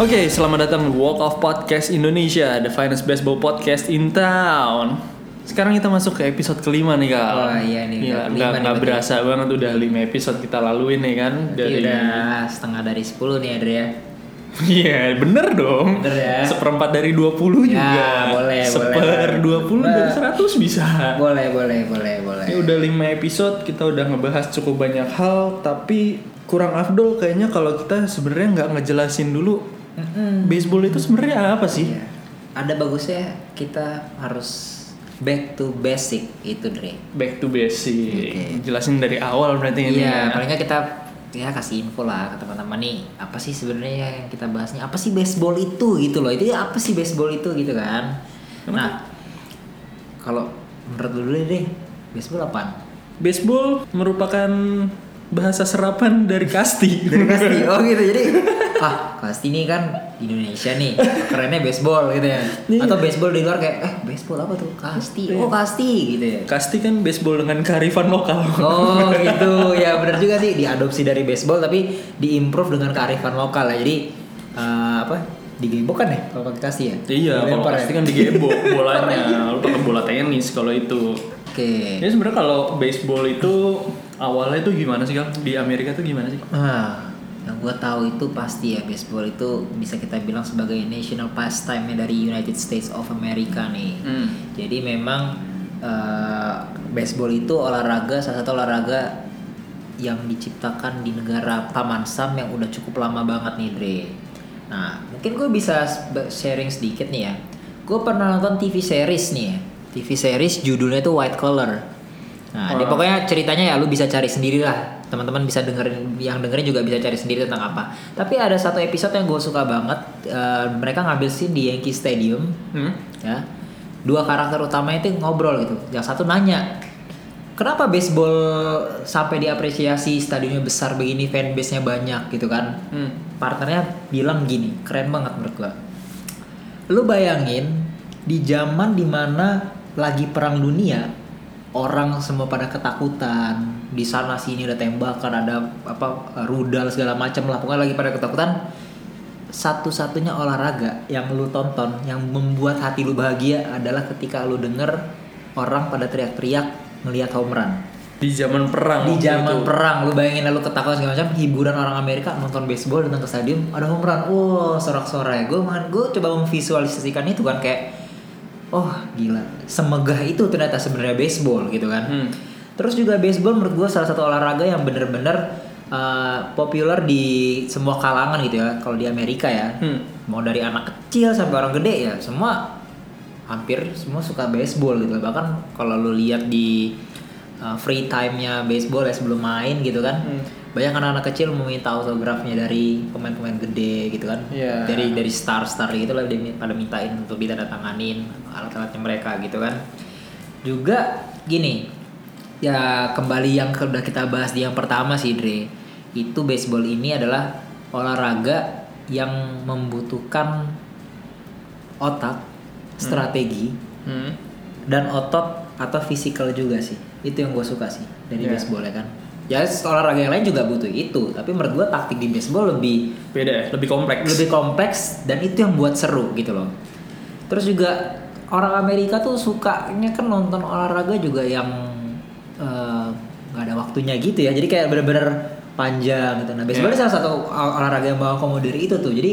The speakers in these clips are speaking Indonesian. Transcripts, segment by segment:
Oke, selamat datang di Walk of Podcast Indonesia, the finest baseball podcast in town. Sekarang kita masuk ke episode kelima nih kak. Wah, iya nih, Gila, nggak nih nggak berasa banget udah lima episode kita laluin nih kan Berarti udah setengah dari 10 nih Adria. Iya, bener dong. Bener ya. Seperempat dari 20 Ya, juga. boleh, Seper boleh. 20 dari 100 bisa. Boleh, boleh, boleh, boleh. Ini udah 5 episode, kita udah ngebahas cukup banyak hal, tapi kurang afdol kayaknya kalau kita sebenarnya nggak ngejelasin dulu Mm-mm. baseball itu sebenarnya apa sih? Iya. Ada bagusnya kita harus back to basic itu Dre. Back to basic. Oke. Jelasin dari awal berarti ini. Iya, ya. paling nggak kita ya kasih info lah ke teman-teman nih apa sih sebenarnya yang kita bahasnya apa sih baseball itu gitu loh itu apa sih baseball itu gitu kan nah kalau menurut lu dulu deh baseball apaan Baseball merupakan bahasa serapan dari kasti. dari kasti. Oh gitu. Jadi ah kasti ini kan di Indonesia nih. Kerennya baseball gitu ya. Iya. atau baseball di luar kayak eh baseball apa tuh? Kasti. Oh kasti gitu ya. Kasti kan baseball dengan kearifan lokal. Oh gitu. Ya benar juga sih. Diadopsi dari baseball tapi diimprove dengan kearifan lokal ya. Jadi eh, apa digebok kan ya kalau pakai kasti ya? Iya, kalau ya? kasti kan digebok bolanya. Lu pakai bola tenis kalau itu. oke. Ini sebenarnya kalau baseball itu awalnya tuh gimana sih Kang? Di Amerika tuh gimana sih? nah yang gue tahu itu pasti ya baseball itu bisa kita bilang sebagai national pastime dari United States of America nih Hmm. Jadi memang eh, baseball itu olahraga salah satu olahraga yang diciptakan di negara Paman Sam yang udah cukup lama banget nih Dre. Nah mungkin gue bisa sharing sedikit nih ya. Gue pernah nonton TV series nih ya. TV series judulnya itu White Collar. Nah dia Wah. pokoknya ceritanya ya lu bisa cari sendiri lah. Teman-teman bisa dengerin, yang dengerin juga bisa cari sendiri tentang apa. Tapi ada satu episode yang gue suka banget. eh, mereka ngambil scene di Yankee Stadium Hmm? ya dua karakter utamanya itu ngobrol gitu yang satu nanya kenapa baseball sampai diapresiasi stadionnya besar begini fanbase nya banyak gitu kan Hmm. partnernya bilang gini keren banget menurut gua lu bayangin di zaman di mana lagi perang dunia orang semua pada ketakutan di sana sini ada tembakan ada apa rudal segala macam lah pokoknya lagi pada ketakutan satu-satunya olahraga yang lu tonton yang membuat hati lu bahagia adalah ketika lu denger orang pada teriak-teriak ngelihat home run Di zaman perang. di zaman itu. perang lu bayangin lu ketakutan segala macam hiburan orang Amerika nonton baseball datang ke stadion ada home run wow sorak-sorai gue gue coba memvisualisasikan itu kan kayak oh gila semegah itu ternyata sebenarnya baseball gitu kan Hmm. terus juga baseball menurut gue salah satu olahraga yang bener-bener uh, populer di semua kalangan gitu ya kalau di Amerika ya Hmm. mau dari anak kecil sampai orang gede ya semua hampir semua suka baseball gitu bahkan kalau lu lihat di uh, free time-nya baseball ya sebelum main gitu kan Hmm. Banyak anak-anak kecil meminta autografnya dari pemain-pemain gede gitu kan Iya. dari dari star-star gitu lah dia pada mintain untuk ditandatanganin alat-alatnya mereka gitu kan juga gini ya kembali yang ke- udah kita bahas di yang pertama sih Dre itu baseball ini adalah olahraga yang membutuhkan otak strategi Hmm. dan otot atau fisikal juga sih itu yang gue suka sih dari Iya. baseball ya kan ya olahraga yang lain juga butuh itu. Tapi menurut gue taktik di baseball lebih Beda ya, lebih kompleks. lebih kompleks dan itu yang buat seru gitu loh. Terus juga orang Amerika tuh sukanya kan nonton olahraga juga yang eh, nggak ada waktunya gitu ya. Jadi kayak bener-bener panjang gitu nah baseball Iya. ini salah satu ol- olahraga yang mengakomodir itu tuh jadi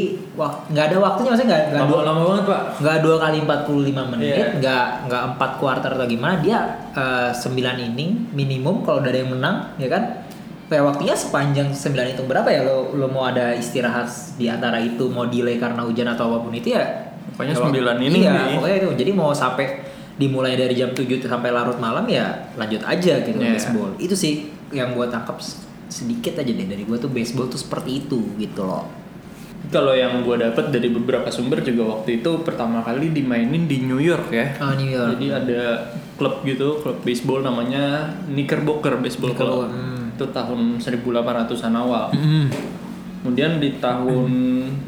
nggak ada waktunya maksudnya nggak nggak dua Lama-lama banget, Pak. nggak dua kali 45 menit Iya. nggak nggak empat kuarter atau gimana dia eh, 9 inning minimum kalau udah ada yang menang ya kan kayak waktunya sepanjang 9 itu berapa ya lo lo mau ada istirahat di antara itu mau delay karena hujan atau apa pun itu ya Pokoknya ya, 9 inning iya nih. pokoknya itu jadi mau sampai dimulai dari jam 7 sampai larut malam ya lanjut aja gitu Iya. baseball itu sih yang gue tangkap sedikit aja deh dari gue tuh baseball tuh seperti itu gitu loh Kalau yang gue dapet dari beberapa sumber juga waktu itu pertama kali dimainin di New York ya. oh New York Jadi ada klub gitu, klub baseball namanya Knickerbocker Baseball Club. Hmm. Itu tahun 1800-an awal. Mm. Kemudian di tahun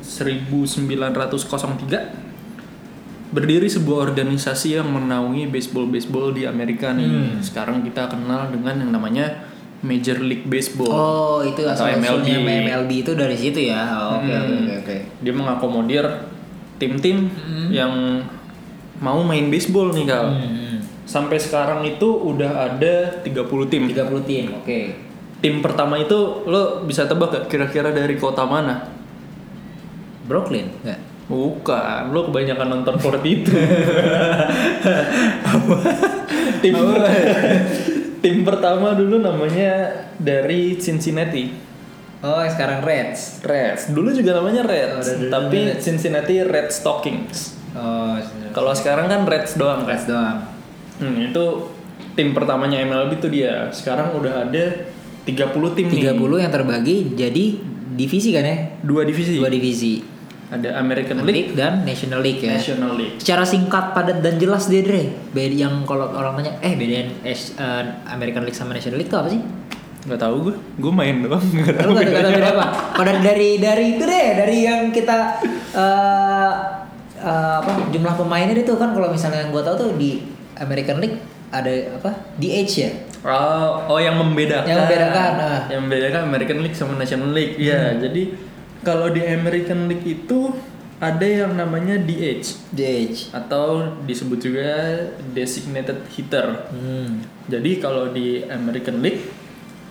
1903 berdiri sebuah organisasi yang menaungi baseball-baseball di Amerika nih. Hmm. Sekarang kita kenal dengan yang namanya Major League Baseball. Oh, itu Atau MLB. MLB itu dari situ ya. Oh, Oke, Hmm. oke, oke, oke. Dia mengakomodir tim-tim yang mau main baseball nih kal. Hmm, Sampai sekarang itu udah ada 30 tim. 30 tim, oke. Tim pertama itu lo bisa tebak gak kira-kira dari kota mana? Brooklyn, enggak? Bukan, lo kebanyakan nonton sport itu. tim tim pertama dulu namanya dari Cincinnati Oh, sekarang Reds. Reds. Dulu juga namanya Oh, Reds, dulu tapi Reds. Cincinnati Red Stockings. Oh, Kalau sekarang kan Reds doang kan. Reds doang. Hmm, itu tim pertamanya MLB tuh dia. Sekarang udah ada 30 tim 30 nih. yang terbagi jadi divisi kan ya? Dua divisi. Dua divisi. Ada American League, League dan National League ya. National League. Secara singkat, padat dan jelas deh Dre. Beda yang kalau orang tanya, eh bedain eh, eh, American League sama National League itu apa sih? Nggak tahu gue, gue main doang. Tahu Lu kata kata bedanya beda apa. Pada dari dari itu deh, dari yang kita eh eh, apa jumlah pemainnya itu kan kalau misalnya yang gua tahu tuh di American League ada apa? DH ya. Oh, oh yang membedakan. Yang membedakan, nah. Yang membedakan American League sama National League. Iya, jadi kalau di American League itu ada yang namanya DH DH. atau disebut juga designated hitter. Hmm. Jadi kalau di American League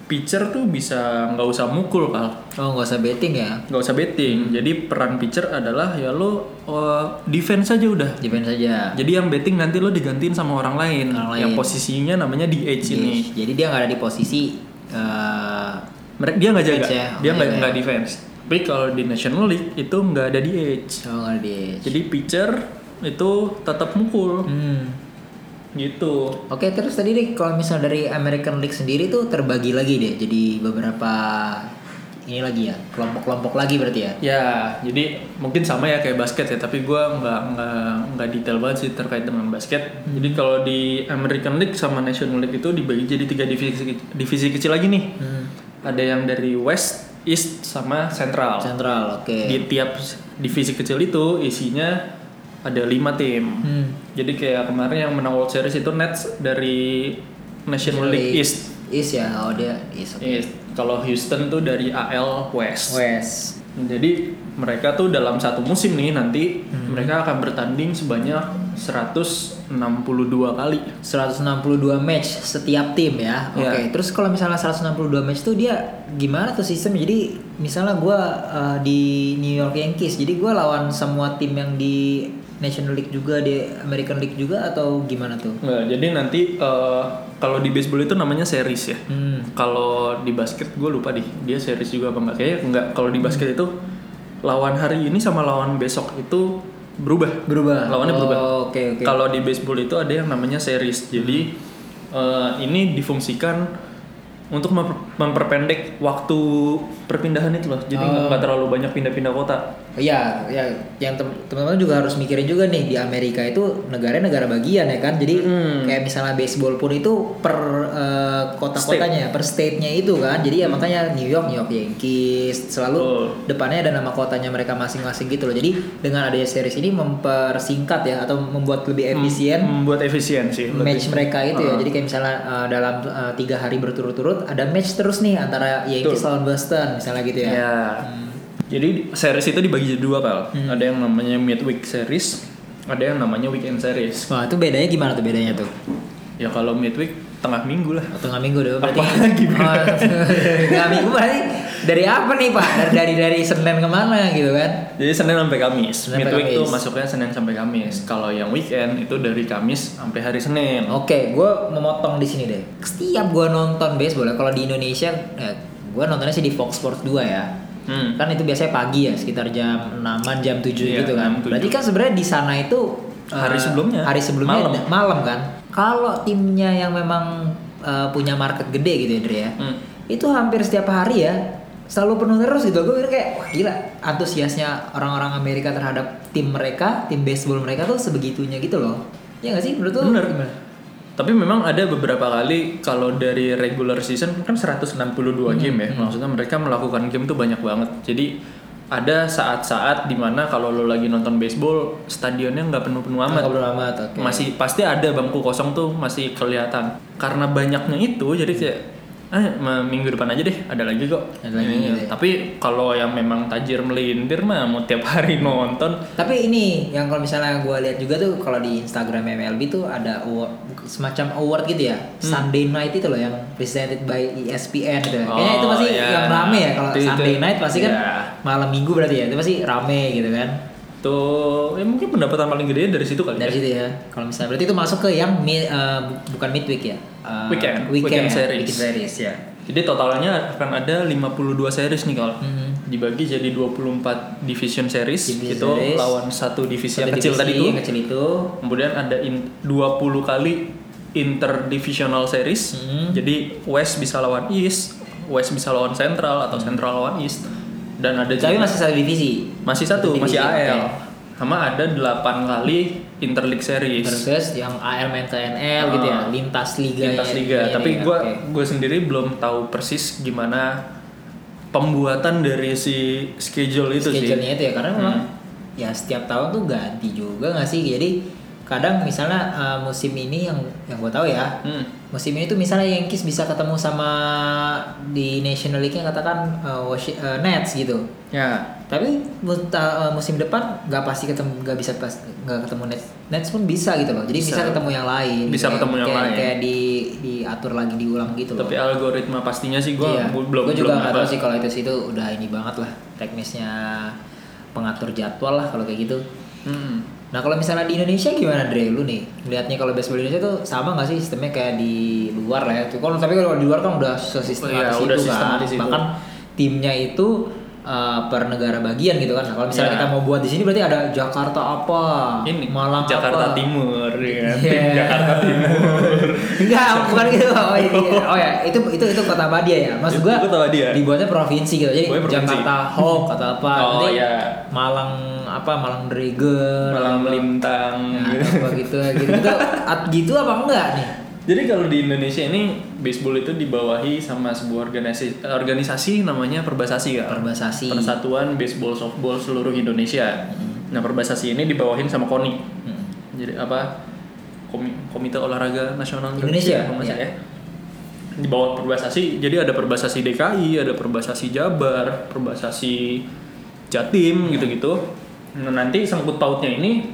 pitcher tuh bisa nggak usah mukul kal, Oh nggak usah betting ya? nggak usah betting. Jadi peran pitcher adalah ya lo uh, defense aja udah. Defense saja. Jadi yang betting nanti lo digantiin sama orang lain, Orang yang lain. posisinya namanya DH ini. Jadi dia nggak ada di posisi eh, Mereka dia nggak jaga, ya? dia Oh, nggak nggak defense. Tapi kalau di National League itu nggak ada DH. oh ada DH. Jadi pitcher itu tetap mukul Hmm. gitu. Oke terus tadi deh kalau misal dari American League sendiri tuh terbagi lagi deh jadi beberapa ini lagi ya kelompok-kelompok lagi berarti ya. Ya, jadi mungkin sama ya kayak basket ya, tapi gua nggak nggak nggak detail banget sih terkait dengan basket. Hmm. Jadi kalau di American League sama National League itu dibagi jadi tiga divisi divisi kecil lagi nih. Hmm. Ada yang dari West, East, sama Central. Central oke. Di tiap divisi kecil itu isinya ada lima tim. Hmm. Jadi kayak kemarin yang menang World Series itu Nets dari National League East. East ya oh dia East. oke. East. Kalau Houston tuh dari AL West. West. Jadi mereka tuh dalam satu musim nih nanti Hmm. mereka akan bertanding sebanyak 162 kali. 162 match setiap tim ya. Oke. Iya. Terus kalau misalnya 162 match tuh dia gimana tuh sistemnya? Jadi misalnya gua uh, di New York Yankees, jadi gua lawan semua tim yang di National League juga di American League juga atau gimana tuh? Nggak, jadi nanti eh, kalau di baseball itu namanya series ya. Hmm. Kalau di basket gue lupa deh dia series juga apa enggak kayaknya enggak. Kalau di basket itu lawan hari ini sama lawan besok itu berubah. Berubah. Lawannya Oh, berubah. Oke oke. Kalau di baseball itu ada yang namanya series. Jadi eh, ini difungsikan untuk memper- memperpendek waktu perpindahan itu loh. Jadi nggak Oh. nggak terlalu banyak pindah-pindah kota. Iya, ya, yang tem- teman-teman juga harus mikirin juga nih di Amerika itu negara negara bagian ya kan. Jadi Hmm. kayak misalnya baseball pun itu per eh, kota-kotanya, per state-nya itu kan. Jadi ya makanya New York, New York Yankees selalu Betul. depannya ada nama kotanya mereka masing-masing gitu loh. Jadi dengan adanya series ini mempersingkat ya atau membuat lebih efisien Membuat efisiensi. match mereka itu ya. Uh-uh. Jadi kayak misalnya uh, dalam uh, tiga hari berturut-turut ada match terus nih antara Yankees lawan Boston misalnya gitu ya. Ya. Jadi series itu dibagi jadi dua kal. Hmm. Ada yang namanya midweek series, ada yang namanya weekend series. Wah itu bedanya gimana tuh bedanya tuh? Ya kalau midweek tengah minggu lah. Atau nggak minggu deh berarti? Apalagi, Bro? Oh, nggak minggu berarti dari apa nih pak? Dari dari, dari Senin ke mana gitu kan? Jadi Senin sampai Kamis. Senin midweek tuh masuknya Senin sampai Kamis. Kalau yang weekend itu dari Kamis sampai hari Senin. Oke, gue memotong di sini deh. Setiap gue nonton baseball, ya, kalau di Indonesia, ya, gue nontonnya sih di Fox Sports 2 ya. Hmm. Kan itu biasanya pagi ya, sekitar jam 6 jam 7 Iya, gitu kan. 6, 7. Berarti kan sebenarnya di sana itu Hari eh, sebelumnya. Hari sebelumnya Malam. malam kan. Kalau timnya yang memang eh, punya market gede gitu ya, Dre ya. Hmm. Itu hampir setiap hari ya selalu penuh terus gitu. Gue pikir kayak wah gila antusiasnya orang-orang Amerika terhadap tim mereka, tim baseball mereka tuh sebegitunya gitu loh. Ya gak sih menurut Bener. gimana? Tapi memang ada beberapa kali kalau dari regular season kan 162 Hmm, game ya. Maksudnya mereka melakukan game tuh banyak banget. Jadi ada saat-saat di mana kalau lo lagi nonton baseball stadionnya nggak penuh-penuh amat. Perlu amat, oke. Masih pasti ada bangku kosong tuh masih kelihatan. Karena banyaknya itu jadi kayak ah ma- minggu depan aja deh ada lagi kok Ada lagi gitu ya. tapi kalau yang memang tajir melintir mah mau tiap hari nonton Tapi ini yang kalau misalnya gue lihat juga tuh kalau di Instagram MLB tuh ada award, semacam award gitu ya Sunday Night itu loh yang presented by ESPN gitu. Kayaknya itu Oh, pasti ya. yang rame ya kalau Itu- itu- Sunday Night pasti kan ya. malam minggu berarti ya itu pasti rame gitu kan tuh ya mungkin pendapatan paling gede dari situ kali dari ya situ ya. Kalau misalnya berarti itu masuk ke yang mi- eh, bu- bukan midweek ya Eh, Weekend. weekend, Weekend series. weekend series ya. jadi totalnya akan ada 52 series nih kalau Mhm. dibagi jadi 24 division series Division itu series. lawan satu divisi yang kecil divisi tadi yang kecil itu kemudian ada in- 20 kali interdivisional series Mhm. jadi West bisa lawan East West bisa lawan Central atau Central lawan East dan ada tapi juga- masih satu divisi. masih satu divisi, masih AL oke. sama ada 8 kali interleague series Versus yang AL main ke NL gitu ya, Ah. lintas liga. lintas liga Ini, tapi ya, gue oke. gue sendiri belum tahu persis gimana pembuatan dari si schedule itu sih schedule-nya itu ya karena memang Hmm. ya setiap tahun tuh ganti juga nggak sih jadi kadang misalnya uh, musim ini yang yang gue tahu ya Hmm. musim ini tuh misalnya Yankees bisa ketemu sama di National League-nya katakan uh, Washi- uh, Nets gitu ya tapi uh, musim depan nggak pasti ketemu nggak bisa pas nggak ketemu Nets Nets pun bisa gitu loh jadi bisa, Bisa. ketemu yang lain Bisa Kayak- ketemu yang kayak, lain. kayak di diatur lagi diulang gitu loh tapi algoritma pastinya sih gue Iya. belum Gua juga nggak tahu sih kalau itu sih itu udah ini banget lah teknisnya pengatur jadwal lah kalau kayak gitu. Hmm. Nah kalau misalnya di Indonesia gimana Dre lu nih lihatnya kalau baseball Indonesia tuh sama nggak sih sistemnya kayak di luar lah ya? Kalau tapi kalau di luar kan udah sesistematis Iya, udah itu sistematis kan. itu. Bahkan timnya itu uh, per negara bagian gitu kan. Nah, kalau misalnya Iya. kita mau buat di sini berarti ada Jakarta apa, ini Malang Jakarta apa. Timur ya kan? Iya. Tim Jakarta Timur Enggak, bukan gitu. Oh, ini, oh ya, itu itu itu kota Badia ya. Maksud gua kota Badia. dibuatnya provinsi gitu. Jadi provinsi. Jakarta Hawk atau apa. Oh, Nanti iya. Malang apa Malang Dragon. malang melintang Nah, gitu. apa gitu gitu. Gitu, at- gitu apa enggak nih? Jadi kalau di Indonesia ini baseball itu dibawahi sama sebuah organisasi organisasi namanya Perbasasi ya. Perbasasi. Persatuan Baseball Softball seluruh Indonesia. Nah, Perbasasi ini dibawahin sama KONI. Hmm. Jadi apa? Komi- Komite Olahraga Nasional Indonesia, nggak iya. salah ya. Di bawah Perbasasi, jadi ada Perbasasi DKI, ada Perbasasi Jabar, Perbasasi Jatim gitu-gitu. Nah, nanti sangkut pautnya ini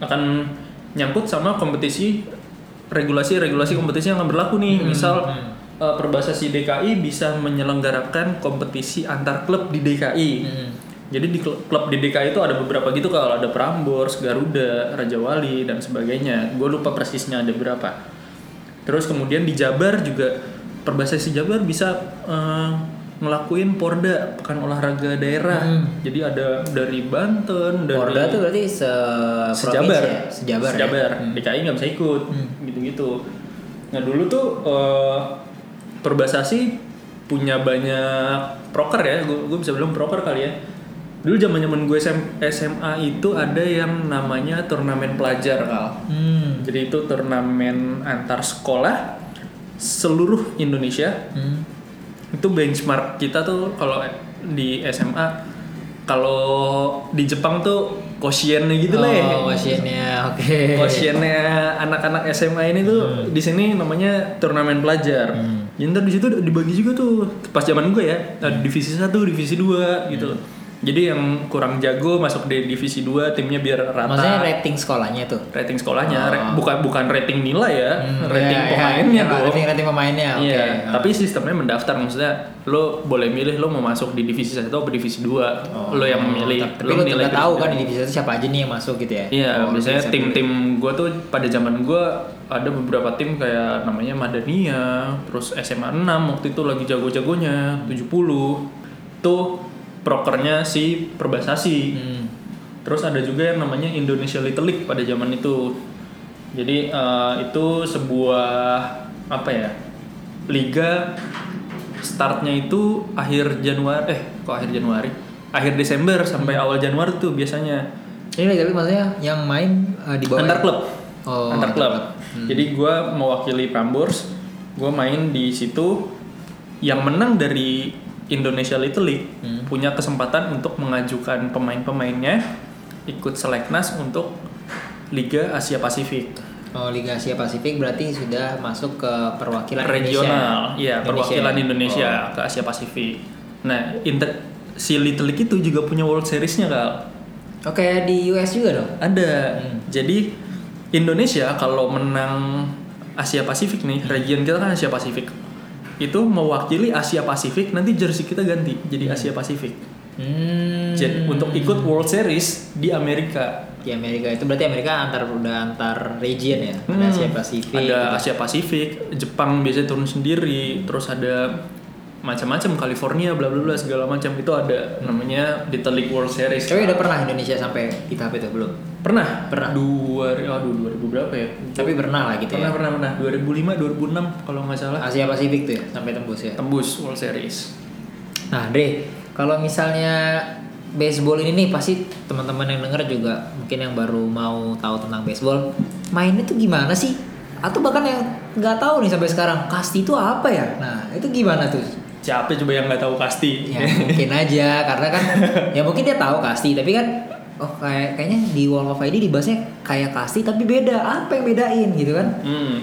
akan nyangkut sama kompetisi regulasi-regulasi kompetisi yang akan berlaku nih. Misal hmm. eh, Perbasasi DKI bisa menyelenggarakan kompetisi antar klub di DKI. Hmm. Jadi di klub, klub di DKI itu ada beberapa gitu kalau ada Prambors, Garuda, Raja Wali dan sebagainya. Gue lupa persisnya ada berapa. Terus kemudian di Jabar juga Perbasasi Jabar bisa eh, ngelakuin Porda pekan olahraga daerah. Hmm. Jadi ada dari Banten, dari Porda tuh berarti se sejabar, ya? Sejabar. ya? sejabar. Hmm. DKI nggak bisa ikut, Hmm. gitu-gitu. Nah dulu tuh eh, Perbasasi punya banyak proker ya, gue bisa bilang proker kali ya. Dulu zaman zaman gue SM, SMA itu ada yang namanya turnamen pelajar kal. Hmm. Jadi itu turnamen antar sekolah seluruh Indonesia. Hmm. Itu benchmark kita tuh kalau di SMA kalau di Jepang tuh kosiennya gitu lah ya. Oh, wasiannya oke. Kosiennya anak-anak SMA ini tuh di sini namanya turnamen pelajar. Hmm. Ya, ntar di situ dibagi juga tuh pas zaman gue ya, ada divisi 1, divisi 2 gitu. Hmm. Jadi yang kurang jago masuk di divisi 2 timnya biar rata. Maksudnya rating sekolahnya tuh. rating sekolahnya, Oh. ra- bukan bukan rating nilai ya, Hmm, rating iya, iya, pemainnya iya, dong. Rating rating pemainnya. Iya, Oh. tapi sistemnya mendaftar maksudnya lo boleh milih lo mau masuk di divisi 1 atau divisi 2. Oh, lo yang memilih. Tapi lo udah tahu kan di divisi itu siapa aja nih yang masuk gitu ya? Iya, Oh, biasanya tim-tim gue tuh pada zaman gue ada beberapa tim kayak namanya Madania, terus SMA 6 waktu itu lagi jago-jagonya 70. Tuh prokernya si Perbasasi. Hmm. Terus ada juga yang namanya Indonesia Little League pada zaman itu. Jadi eh, itu sebuah apa ya? Liga startnya itu akhir Januari eh kok akhir Januari? Akhir Desember sampai Hmm. awal Januari tuh biasanya. Ini tapi maksudnya yang main eh, di bawah antar klub. Oh, antar klub. Hmm. Jadi gua mewakili Prambors, gua main di situ yang menang dari Indonesia Little League Hmm. punya kesempatan untuk mengajukan pemain-pemainnya ikut seleknas untuk Liga Asia Pasifik. Oh, Liga Asia Pasifik berarti sudah masuk ke perwakilan regional, Indonesia. iya perwakilan ya? Indonesia Oh. ke Asia Pasifik. Nah, Inter si Little League itu juga punya World Series-nya kal. Oh, kayak di US juga dong. Ada. Hmm. Jadi Indonesia kalau menang Asia Pasifik nih, region kita kan Asia Pasifik. Itu mewakili Asia Pasifik, nanti jersey kita ganti jadi Asia Pasifik. Hmm. Jadi untuk ikut World Series di Amerika. di Amerika itu berarti Amerika antar udah antar region ya. Ada Hmm. Asia Pasifik. Ada gitu. Asia Pasifik, Jepang biasanya turun sendiri, terus ada macam-macam California bla bla bla segala macam itu ada namanya Little League World Series. Tapi udah pernah Indonesia sampai di tahap itu belum? Pernah? Pernah. Dua, aduh 2000 berapa ya? Tapi pernah lah gitu pernah ya. pernah pernah 2005 2006 kalau nggak salah Asia Pasifik tuh ya sampai tembus ya. tembus World Series. Nah, Dre, kalau misalnya baseball ini nih pasti teman-teman yang denger juga mungkin yang baru mau tahu tentang baseball, mainnya tuh gimana sih? Atau bahkan yang nggak tahu nih sampai sekarang, kasti itu apa ya? Nah, itu gimana tuh? Siapa coba yang nggak tahu pasti? Ya mungkin aja karena kan ya mungkin dia tahu kasti tapi kan oh kayak kayaknya di Wall of ID dibahasnya kayak kasti tapi beda. Apa yang bedain gitu kan? Hmm.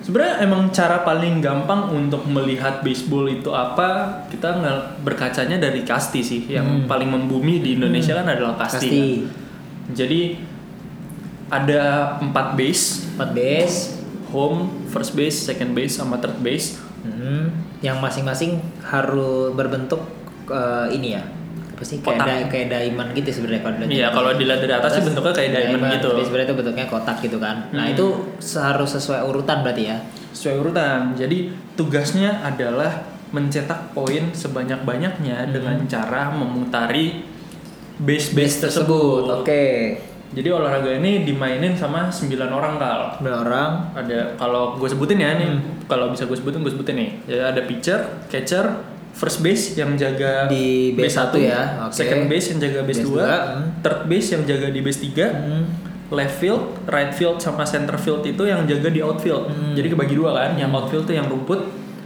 Sebenarnya emang cara paling gampang untuk melihat baseball itu apa kita nggak berkacanya dari kasti sih yang Hmm. paling membumi di Indonesia kan adalah kasti. Kasti. kan. Jadi ada empat base, 4 base home, first base, second base, sama third base. Hmm, yang masing-masing harus berbentuk eh, ini ya apa sih kayak Kotak. da- kayak diamond gitu sebenarnya kalau dilihat. Iya, kalau dilihat dari atas sih bentuknya kayak diamond gitu. Tapi sebenarnya itu bentuknya kotak gitu kan. Nah Hmm. itu harus sesuai urutan berarti ya. Sesuai urutan. Jadi tugasnya adalah mencetak poin sebanyak-banyaknya Hmm. dengan cara memutari base-base tersebut. Oke. Jadi olahraga ini dimainin sama 9 orang kal. Dua orang. Ada kalau gue sebutin ya nih, Hmm. kalau bisa gue sebutin gue sebutin nih. Ya ada pitcher, catcher, first base yang jaga Di base satu 1, ya, oke. second base yang jaga base, Base 2, dua, hmm. third base yang jaga di base 3, Hmm. left field, right field sama center field itu yang jaga di outfield. Hmm. Jadi kebagi dua kan, yang outfield tuh yang rumput.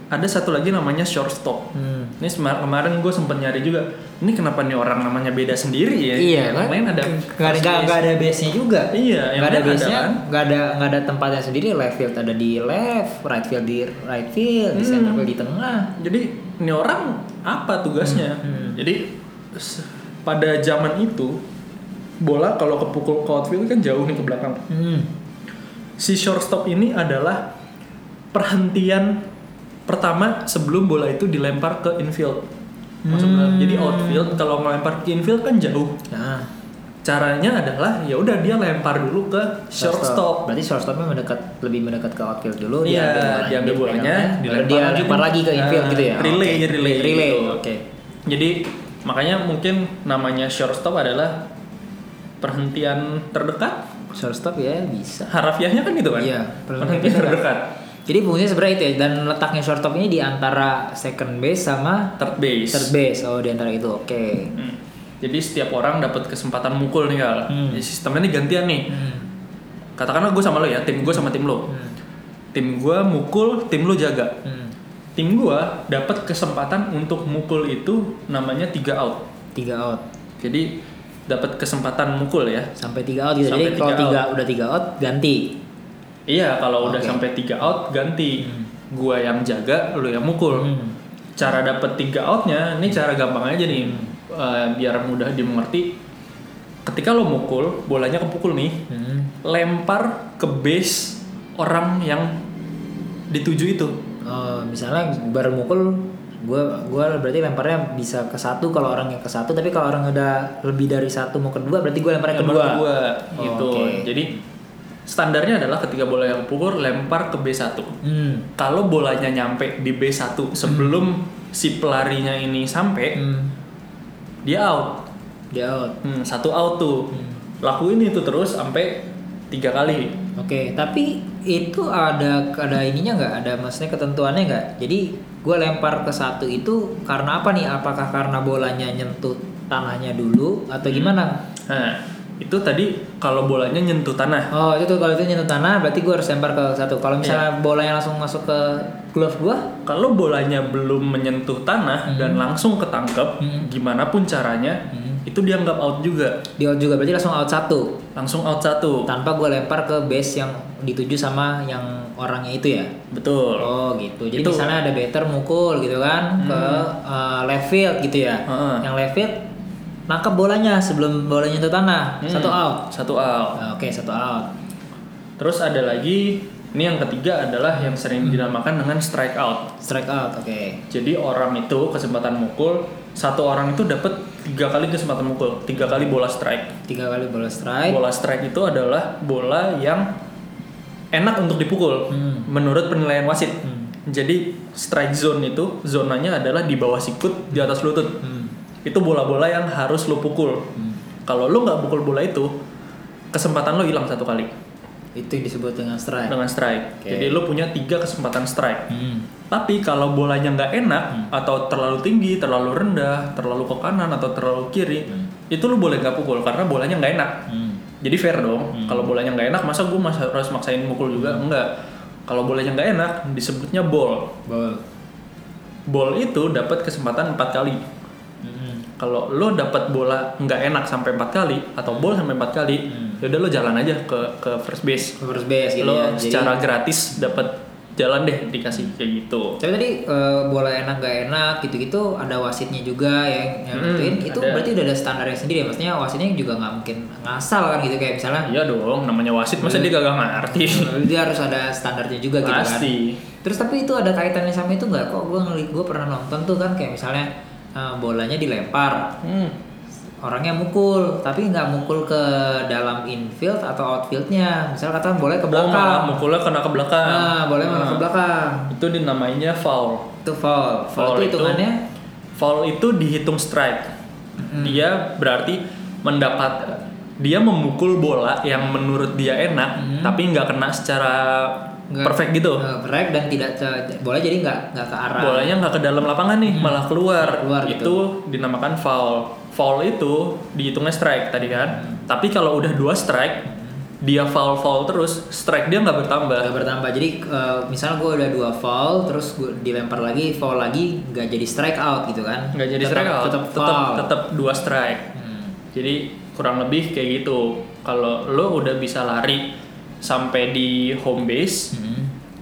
Ada satu lagi namanya shortstop. Hmm. Ini semar- kemarin gue sempet nyari juga. Ini kenapa nih orang namanya beda sendiri ya? Iya Yang kan? lain ada Nggak ada nggak- base. ada base nya juga. Iya, yang nggak ada base nya, kan? nggak ada nggak ada tempatnya sendiri. Left field ada di left, right field di right field, di Hmm. center field di tengah. Jadi ini orang apa tugasnya? Hmm, hmm. Jadi pada zaman itu bola kalau kepukul ke outfield kan jauh nih ke belakang. Hmm. Si shortstop ini adalah perhentian pertama sebelum bola itu dilempar ke infield. Maksudnya, Hmm. jadi outfield kalau ngelempar ke infield kan jauh. Nah, Caranya adalah ya udah dia lempar dulu ke shortstop. Berarti shortstopnya mendekat lebih mendekat ke outfield dulu. Iya, dia diambil bolanya, baru dia lempar lagi ke infield gitu ya. Relay, Oke. relay, relay. gitu. Oke. Jadi makanya mungkin namanya shortstop adalah perhentian terdekat. Shortstop ya bisa. Harafiahnya kan itu kan? Iya, perhentian terdekat. Jadi fungsinya sebenarnya itu ya dan letaknya shortstop ini di antara second base sama Third base. third base. Oh, di antara itu. Oke. Hmm. Jadi setiap orang dapat kesempatan mukul nih Kal. Hmm. Jadi sistemnya nih gantian nih. Hmm. Katakanlah gue sama lo ya, tim gue sama tim lo. Hmm. Tim gue mukul, tim lo jaga. Hmm. Tim gue dapat kesempatan untuk mukul itu namanya tiga out. Tiga out. Jadi dapat kesempatan mukul ya. Sampai tiga out gitu. Sampai Jadi kalau tiga udah tiga out ganti. Iya, kalau udah Oke. sampai tiga out ganti. Gua yang jaga, lu yang mukul. Hmm. Cara dapet tiga outnya, ini cara gampang aja nih, eh, biar mudah dimengerti. Ketika lo mukul, bolanya kepukul nih, Hmm. lempar ke base orang yang dituju itu. Oh, misalnya baru mukul gua gua berarti lemparnya bisa ke satu kalau orang yang ke satu tapi kalau orang udah lebih dari satu mau kedua berarti gua lemparnya Lempar kedua ke gua, Oh, gitu. oke. Jadi standarnya adalah ketika bola yang pukul lempar ke B1. hmm. Kalau bolanya nyampe di B1 sebelum si pelarinya ini sampai, hmm. Dia out. dia out Hmm, satu out tuh. Hmm. Lakuin itu terus sampai tiga kali. Oke, tapi itu ada ada ininya nggak? Ada maksudnya ketentuannya nggak? Jadi gue lempar ke satu itu karena apa nih? Apakah karena bolanya nyentuh tanahnya dulu atau gimana? Nah, itu tadi kalau bolanya nyentuh tanah. Oh itu tuh kalau itu nyentuh tanah berarti gue harus lempar ke satu. Kalau misalnya bolanya langsung masuk ke glove gue, Kalau bolanya belum menyentuh tanah Hmm. dan langsung ketangkep, Hmm. gimana pun caranya, hmm. itu dianggap out juga. Di out juga berarti langsung out satu Langsung out satu. tanpa gue lempar ke base yang dituju sama yang orangnya itu ya. Betul. Oh gitu. Jadi Itu- misalnya ada batter mukul gitu kan ke uh, left field gitu ya. Heeh. Yang left field nangkep bolanya sebelum bolanya itu tanah. Hmm, Satu out. Satu out. Nah, Oke, satu out. Terus ada lagi, ini yang ketiga adalah yang sering dinamakan dengan strike out. Strike out. Oke. Jadi orang itu kesempatan mukul, satu orang itu dapat tiga kali kesempatan mukul, tiga kali bola strike. Tiga kali bola strike. Bola strike itu adalah bola yang enak untuk dipukul Hmm. menurut penilaian wasit. Hmm. Jadi strike zone itu zonanya adalah di bawah sikut, di atas lutut. Hmm. Itu bola-bola yang harus lo pukul. Hmm. Kalau lo nggak pukul bola itu, kesempatan lo hilang satu kali Itu yang disebut dengan strike. dengan strike. Oke. Jadi lo punya tiga kesempatan strike. Hmm. Tapi kalau bolanya nggak enak Hmm. atau terlalu tinggi, terlalu rendah, terlalu ke kanan atau terlalu kiri, Hmm. itu lo boleh nggak pukul karena bolanya nggak enak. Hmm. Jadi fair dong. Hmm. Kalau bolanya nggak enak, masa gue masa harus maksain mukul juga? Enggak. Kalau bolanya nggak enak, disebutnya ball. Ball. Ball itu dapat kesempatan empat kali. Hmm. Kalau lo dapat bola nggak enak sampai empat kali atau ball sampai empat kali, Hmm. ya udah lo jalan aja ke ke first base. First base gitu lo ya. Jadi- secara gratis dapat jalan deh dikasih kayak gitu. Tapi tadi eh, bola enak gak enak gitu-gitu ada wasitnya juga yang yang Hmm, itu ada. berarti udah ada standarnya sendiri ya. Maksudnya wasitnya juga nggak mungkin ngasal kan gitu kayak misalnya Iya dong, namanya wasit masa dia kagak ngerti. eh, dia harus ada standarnya juga gitu kan. Pasti. Terus tapi itu ada kaitannya sama itu nggak kok? Gue ngeli gue pernah nonton tuh kan kayak misalnya eh, bolanya dilempar Hmm. orangnya mukul tapi nggak mukul ke dalam infield atau outfieldnya misal katakan boleh ke Oh, malah belakang mukulnya kena ke belakang. nah boleh ke Nah, belakang Itu dinamainya foul. itu foul foul, Foul itu hitungannya foul itu dihitung strike. Dia berarti mendapat dia memukul bola yang menurut dia enak, Hmm. tapi nggak kena secara Nggak- perfect gitu. perfect dan tidak ke- bola jadi nggak nggak ke arah Bolanya nggak ke dalam lapangan nih, malah keluar. Keluar itu gitu. dinamakan foul. Foul itu dihitungnya strike tadi kan. Tapi kalau udah dua strike, dia foul foul terus, strike dia nggak bertambah. nggak bertambah jadi eh, misalnya gue udah dua foul terus gue dilempar lagi foul lagi nggak jadi strike out gitu kan nggak jadi Tetap- strike out, tetap tetap foul tetap dua strike. Hmm. Jadi kurang lebih kayak gitu. Kalau lo udah bisa lari sampai di home base, Hmm.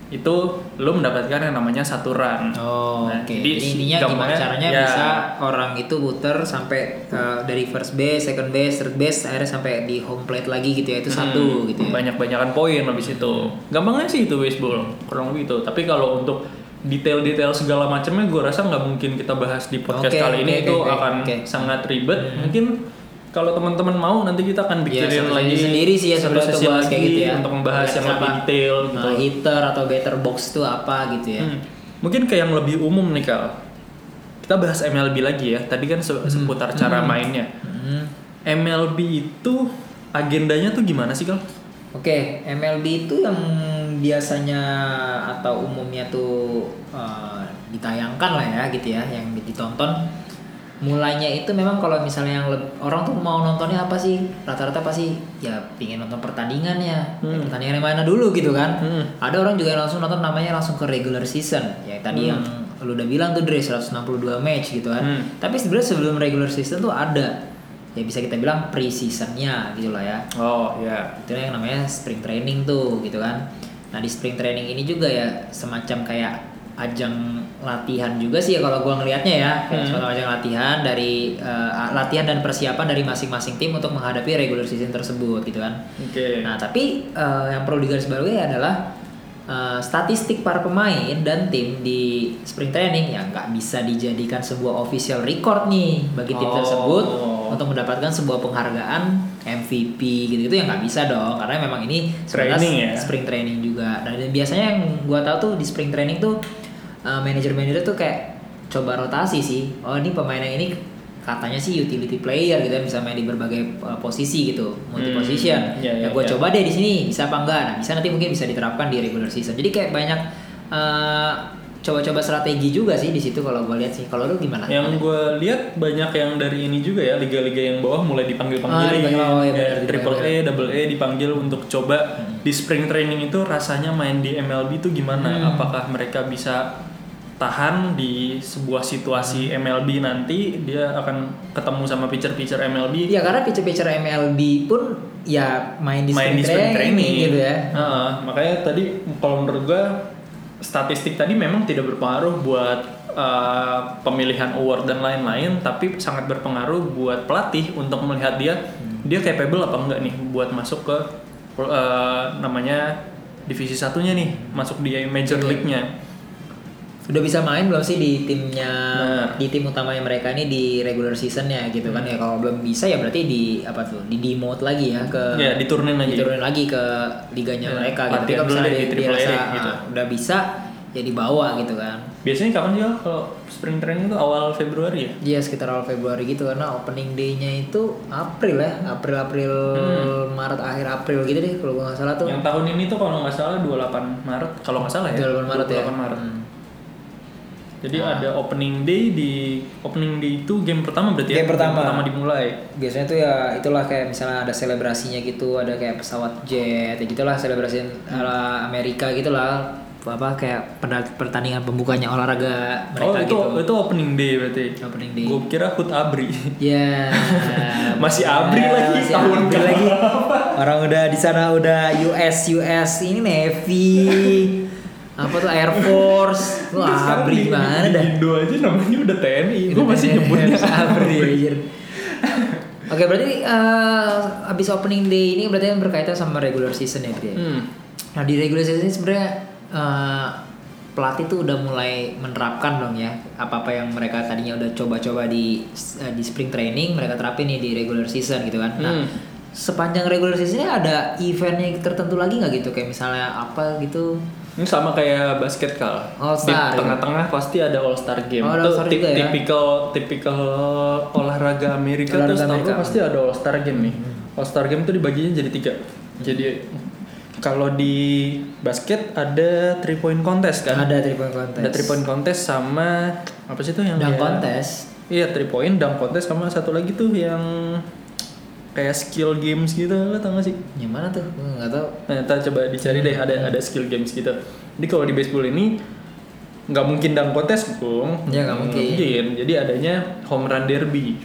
itu lo mendapatkan yang namanya satu run. Oh, Nah, oke. jadi Jadi intinya gimana caranya ya. bisa orang itu muter sampai uh, dari first base, second base, third base, akhirnya sampai di home plate lagi gitu ya. Itu satu gitu ya. Banyak-banyakan poin habis itu. Gampangnya sih itu baseball, kurang lebih itu. Tapi kalau untuk detail-detail segala macamnya gue rasa nggak mungkin kita bahas di podcast Oke, kali ini oke, itu oke, akan oke. sangat ribet. Mungkin kalau teman-teman mau nanti kita akan Ya, bikin satu lagi sendiri sih ya sebenarnya sesi bahas kayak gitu ya. untuk membahas yang lebih detail gitu. Nah, hitter atau batter box itu apa gitu ya. Hmm. Mungkin ke yang lebih umum nih Kal. Kita bahas MLB lagi ya. Tadi kan se- seputar cara mainnya. Hmm. MLB itu agendanya tuh gimana sih Kal? Oke, MLB itu yang biasanya atau umumnya tuh eh, ditayangkan lah ya gitu ya, yang ditonton. Mulainya itu memang kalau misalnya yang orang tuh mau nontonnya apa sih? Rata-rata pasti ya pingin nonton pertandingannya, Hmm. Ya, pertandingan yang mana dulu gitu kan. Hmm. Ada orang juga yang langsung nonton namanya langsung ke regular season, ya tadi Hmm. yang lu udah bilang tuh Dre 162 match gitu kan. Hmm. Tapi sebenarnya sebelum regular season tuh ada ya bisa kita bilang pre-seasonnya gitu lah ya Oh ya. itu yang namanya spring training tuh gitu kan nah di spring training ini juga ya semacam kayak ajang latihan juga sih ya kalau gua ngelihatnya ya kayak Hmm. semacam ajang latihan dari eh, latihan dan persiapan dari masing-masing tim untuk menghadapi regular season tersebut gitu kan Oke. nah tapi eh, yang perlu digarisbawahi adalah eh, statistik para pemain dan tim di spring training yang nggak bisa dijadikan sebuah official record nih bagi tim Oh. tersebut untuk mendapatkan sebuah penghargaan MVP gitu-gitu ya nggak bisa dong karena memang ini Training ya? spring training juga dan biasanya yang gua tahu tuh di spring training tuh uh, manajer-manajer tuh kayak coba rotasi sih. Oh ini pemain yang ini katanya sih utility player gitu ya bisa main di berbagai uh, posisi gitu multi Hmm, position. iya, ya iya, gue iya. coba deh di sini bisa apa enggak? Nah bisa nanti mungkin bisa diterapkan di regular season. Jadi kayak banyak uh, coba-coba strategi juga sih di situ kalau gue lihat sih. Kalau lu gimana? Yang gue lihat banyak yang dari ini juga ya liga-liga yang bawah mulai dipanggil Ah, panggil dipanggil, oh, dipanggil. triple A, double A dipanggil untuk coba di spring training itu rasanya main di MLB itu gimana? Hmm. Apakah mereka bisa tahan di sebuah situasi MLB nanti dia akan ketemu sama pitcher-pitcher MLB Iya karena pitcher-pitcher MLB pun ya main di main spring di spring training, training gitu ya. Heeh, makanya tadi kalau menurut gua statistik tadi memang tidak berpengaruh buat uh, pemilihan award dan lain-lain, tapi sangat berpengaruh buat pelatih untuk melihat dia dia capable apa enggak nih buat masuk ke uh, namanya divisi satunya nih, masuk di major Iya. league-nya. Udah bisa main belum sih di timnya Nah. di tim utamanya mereka ini di regular seasonnya gitu kan ya kalau belum bisa ya berarti di apa tuh di demote lagi ya ke Ya, diturunin lagi. diturunin lagi ke liganya Ya, mereka gitu dulu misalnya di Triple dia A gitu. ah, udah bisa ya dibawa gitu kan Biasanya kapan sih Al, kalau spring training itu awal Februari ya? Iya sekitar awal Februari gitu karena opening day-nya itu April ya April April Maret akhir April gitu deh kalau nggak salah tuh Hmm. Yang tahun ini tuh kalau nggak salah 28 Maret, kalau nggak salah ya. 28 Maret ya 28 Maret. Hmm. Jadi ada opening day di opening day itu game pertama berarti ya? Game pertama. dimulai. biasanya tuh ya itulah kayak misalnya ada selebrasinya gitu ada kayak pesawat jet ya gitulah selebrasi ala Amerika gitulah apa kayak pertandingan pembukanya olahraga oh mereka itu gitu itu opening day berarti. opening day Gue kira Hut Abri. ya Masih abri lagi, masih tahun abri lagi orang udah di sana udah US US ini Navy apa tuh Air Force lu abri gimana dah Indo aja namanya udah TNI. Gue masih nyebutnya Sabri anjir. Oke berarti eh, abis opening day ini berarti kan berkaitan sama regular season ya ya? Hmm. Nah di regular season ini sebenarnya eh, pelatih tuh udah mulai menerapkan dong ya apa-apa yang mereka tadinya udah coba-coba di eh, di spring training mereka terapin nih di regular season gitu kan. Nah Hmm. sepanjang regular seasonnya ada eventnya tertentu lagi nggak gitu kayak misalnya apa gitu? Ini sama kayak basket kal. All Star, Di tengah-tengah pasti ada All Star game. Oh, itu tip- ya? tipikal tipikal olahraga Amerika Olahraga tuh setahu Amerika. Hmm. pasti ada All Star game nih. All Star game tuh dibaginya jadi tiga. Jadi kalau di basket ada three point contest kan? Ada three point contest. Ada three point contest sama apa sih tuh yang Dunk kayak- contest. Iya three point, dunk contest sama satu lagi tuh yang kayak skill games gitu, lo tau gak sih? Yang mana tuh? Nggak tahu. Nah, ntar coba dicari deh ada ada skill games gitu. Jadi kalau di baseball ini nggak mungkin dunk contest, Bung. Ya, nggak mungkin. Jadi adanya home run derby.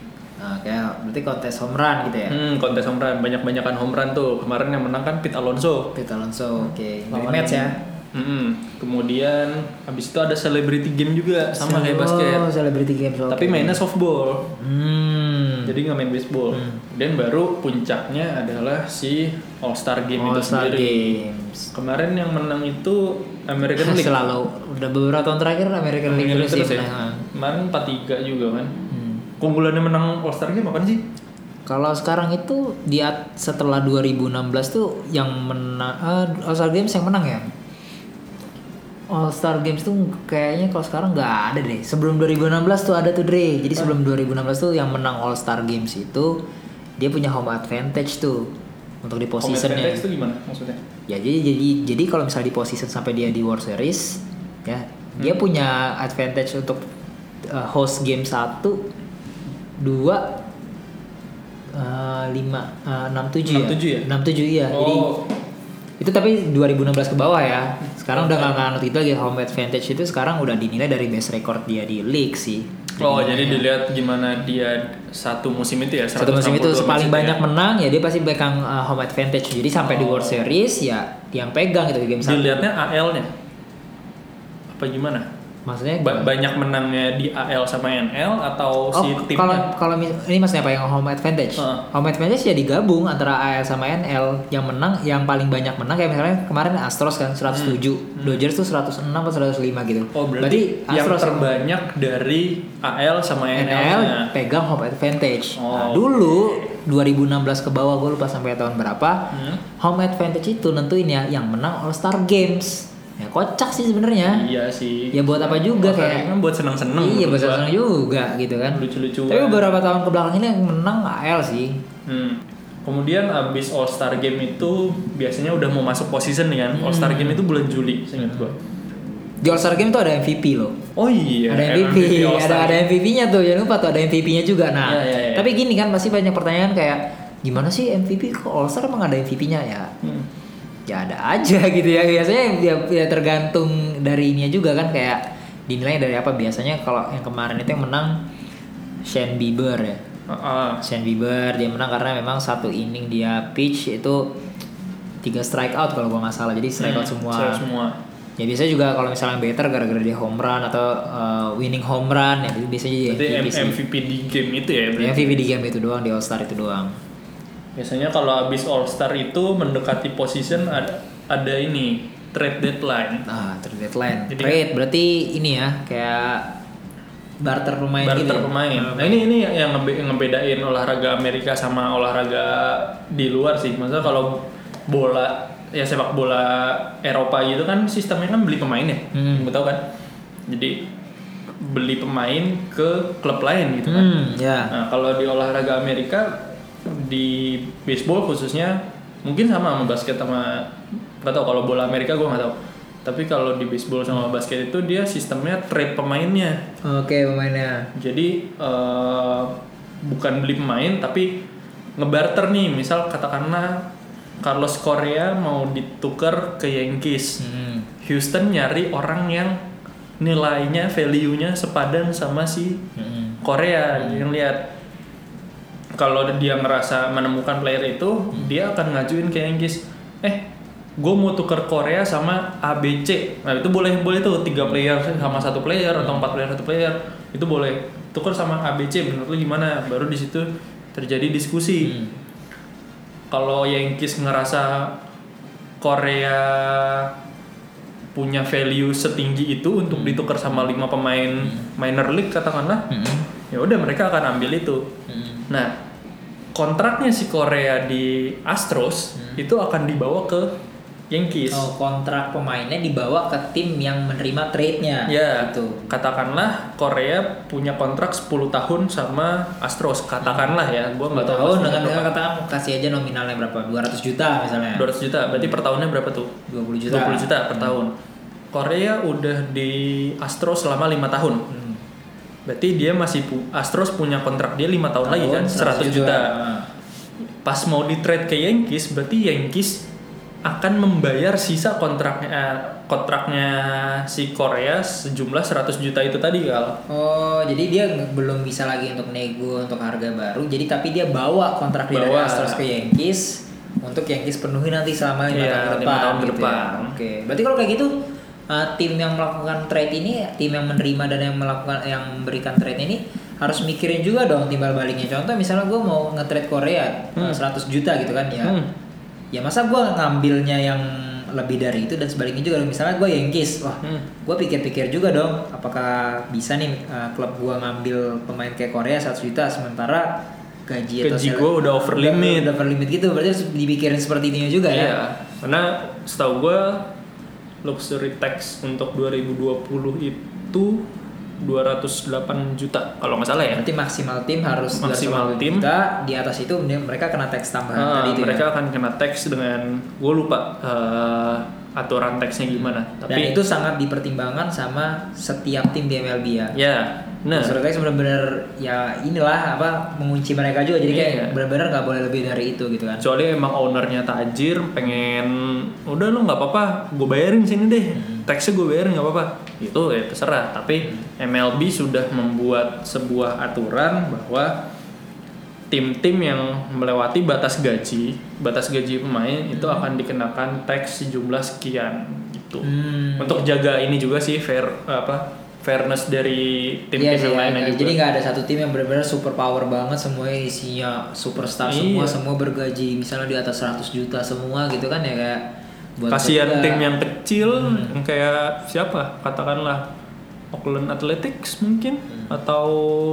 Nah, kayak berarti kontes home run gitu ya. Hmm, kontes home run, banyak-banyakan home run tuh. Kemarin yang menang kan Pete Alonso. Pete Alonso, oke. Dari Lawan- match ya. Mm-mm. Kemudian habis itu ada celebrity game juga sama kayak basket. Oh, celebrity games. oke. Tapi mainnya softball. Hmm. Jadi nggak main baseball. Dan baru puncaknya adalah si All Star Game itu All-Star sendiri. Games. Kemarin yang menang itu American League. Selalu udah beberapa tahun terakhir American League American terus terus sih ya. menang. Kemarin 4-3 juga kan. Hmm. Keunggulannya menang All Star Game apa sih? Kalau sekarang itu di at- setelah 2016 tuh yang menang eh, All Star Games yang menang ya. All Star Games tuh kayaknya kalau sekarang nggak ada deh. Sebelum 2016 tuh ada tuh Dre. Jadi sebelum 2016 tuh yang menang All Star Games itu dia punya home advantage tuh untuk di Home positionnya. advantage itu gimana maksudnya? Ya jadi jadi jadi kalau misalnya di position sampai dia di World Series ya dia punya advantage untuk uh, host game 1 2 uh, 5 uh, 6 7 ya. 6-7 ya? 6 7 iya. Jadi Oh, itu tapi 2016 ke bawah ya. Sekarang udah nggak nganut itu lagi home advantage itu sekarang udah dinilai dari best record dia di league sih. oh jadi Dinilainya. dilihat gimana dia satu musim itu ya. satu musim itu 162 paling banyak ya. menang ya dia pasti pegang uh, home advantage. Jadi sampai di Oh. World Series ya yang pegang gitu di game satu. Dilihatnya AL-nya. Apa gimana? Maksudnya Ba- banyak menangnya di AL sama NL atau Oh, si kalau timnya? kalau mis- ini maksudnya apa yang home advantage? Heeh. Home advantage ya digabung antara AL sama NL. Yang menang, yang paling banyak menang kayak misalnya kemarin Astros kan 107, Dodgers tuh 106 atau 105 gitu. Hmm. Oh berarti, yang Astros terbanyak dari AL sama NL. NL pegang home advantage. Oh, Nah, dulu 2016 ke bawah gue lupa sampai tahun berapa. Hmm. Home advantage itu nentuin ya yang menang All Star Games. Ya kocak sih sebenarnya. Iya sih. Ya buat apa juga kayak kan buat seneng-seneng. Iya, bahasa gua. senang juga gitu kan. Lucu-lucuan. Tapi beberapa tahun ke belakang ini yang menang AL sih. Hmm. Kemudian abis All Star Game itu biasanya udah mau masuk position nih kan. All Hmm. Star Game itu bulan Juli, seingat gua. Di All Star Game tuh ada MVP loh. Oh iya. ada MVP, All ada ada MVP-nya tuh. Jangan lupa tuh ada MVP-nya juga. Nah, Iya, iya, iya. tapi gini kan pasti banyak pertanyaan kayak gimana sih MVP kok All Star emang ada MVP-nya ya? Hmm. Ya ada aja gitu ya. Biasanya ya, ya tergantung dari ininya juga kan kayak dinilai dari apa biasanya kalau yang kemarin itu yang menang Shane Bieber ya Ah, ah. Shane Bieber dia menang karena memang satu inning dia pitch itu tiga strike out kalau gua nggak salah jadi strike out Hmm, semua strike semua. ya biasanya juga kalau misalnya better gara-gara dia home run atau uh, winning home run ya itu biasanya jadi MVP sih. MVP di game itu ya. Ya, berarti. MVP di game itu doang di All Star itu doang Biasanya kalau habis All Star itu mendekati position ada ada ini trade deadline. ah trade deadline Jadi- trade berarti ini ya kayak barter pemain gitu barter ya? pemain. Nah ini ini yang ngebe- yang ngebedain olahraga Amerika sama olahraga di luar sih. Maksudnya kalau bola ya sepak bola Eropa gitu kan sistemnya kan beli pemain ya. Hmm. Gue tahu kan. Jadi beli pemain ke klub lain gitu kan. hmm ya Nah kalau di olahraga Amerika di baseball khususnya mungkin sama sama basket sama nggak tahu kalau bola Amerika gue nggak tahu. Tapi kalau di baseball sama basket itu dia sistemnya trade pemainnya. oke pemainnya Jadi eh, bukan beli pemain tapi ngebarter nih, misal katakanlah Carlos Correa mau ditukar ke Yankees. hmm. Houston nyari orang yang nilainya, value-nya sepadan sama si Hmm. Korea. Yang lihat kalau dia ngerasa menemukan player itu, dia akan ngajuin ke Yankees. Eh, gue mau tuker Korea sama ABC. Nah itu boleh boleh tuh tiga player sama satu player atau empat player satu player itu boleh tuker sama ABC. Menurut lu gimana? Baru di situ terjadi diskusi. Hmm. Kalau Yankees ngerasa Korea punya value setinggi itu untuk ditukar sama lima pemain minor league katakanlah, Hmm. Ya udah mereka akan ambil itu. Hmm. Nah, kontraknya si Korea di Astros itu akan dibawa ke Yankees. Oh, kontrak pemainnya dibawa ke tim yang menerima trade-nya. Ya, Gitu. katakanlah Korea punya kontrak 10 tahun sama Astros, katakanlah ya, gua nggak tahu tahun dengan dengan katakan kasih aja nominalnya berapa? 200 juta misalnya. 200 juta, berarti per tahunnya berapa tuh? 20 juta. 20 juta per tahun. Korea udah di Astros selama lima tahun. Hmm. Berarti dia masih pu- Astros punya kontrak dia lima tahun, lagi kan 100 juta. Ah. Pas mau di trade ke Yankees, berarti Yankees akan membayar sisa kontraknya eh, kontraknya si Korea sejumlah 100 juta itu tadi kal. Oh, jadi dia belum bisa lagi untuk nego untuk harga baru. Jadi tapi dia bawa kontrak dia dari Bawa. Astros ke Yankees untuk Yankees penuhi nanti selama lima Iya, tahun ke depan. tahun gitu depan. ya. Oke. Berarti kalau kayak gitu uh, tim yang melakukan trade ini, tim yang menerima dan yang melakukan yang memberikan trade ini harus mikirin juga dong timbal baliknya. Contoh misalnya gue mau nge-trade Korea uh, 100 juta gitu kan ya. Hmm. Ya masa gue ngambilnya yang lebih dari itu dan sebaliknya juga misalnya gue Yankees wah Hmm. gue pikir-pikir juga dong apakah bisa nih uh, klub gue ngambil pemain kayak Korea 100 juta sementara gaji atau Gaji gua udah over limit. udah over limit gitu berarti harus dipikirin seperti ini juga Iya, ya karena setahu gue luxury tax untuk 2020 itu 208 juta kalau nggak salah ya. berarti maksimal tim harus Maksimal 250 tim. juta di atas itu mereka kena tax tambahan Ah, tadi itu mereka ya. akan kena tax dengan gue lupa eh, aturan taxnya gimana. dan Tapi itu sangat dipertimbangkan sama setiap tim di MLB ya ya, nah. Tax benar-benar ya inilah apa mengunci mereka juga. Jadi kayak Iya. benar-benar nggak boleh lebih dari itu gitu kan. Kecuali emang ownernya tajir pengen udah lo nggak apa-apa gue bayarin sini deh. Taxnya gue bayarin nggak apa-apa. Itu ya terserah. Tapi MLB sudah membuat sebuah aturan bahwa tim-tim yang melewati batas gaji batas gaji pemain itu akan dikenakan tax sejumlah sekian gitu. Hmm. untuk jaga ini juga sih fair apa fairness dari Iya tim-tim yang ya, lainnya ya. juga jadi nggak ada satu tim yang benar-benar super power banget semuanya isinya superstar semua Iya. semua bergaji misalnya di atas 100 juta semua gitu kan ya kayak buat kasihan tim yang kecil Hmm. yang kayak siapa katakanlah Oakland Athletics mungkin Hmm. atau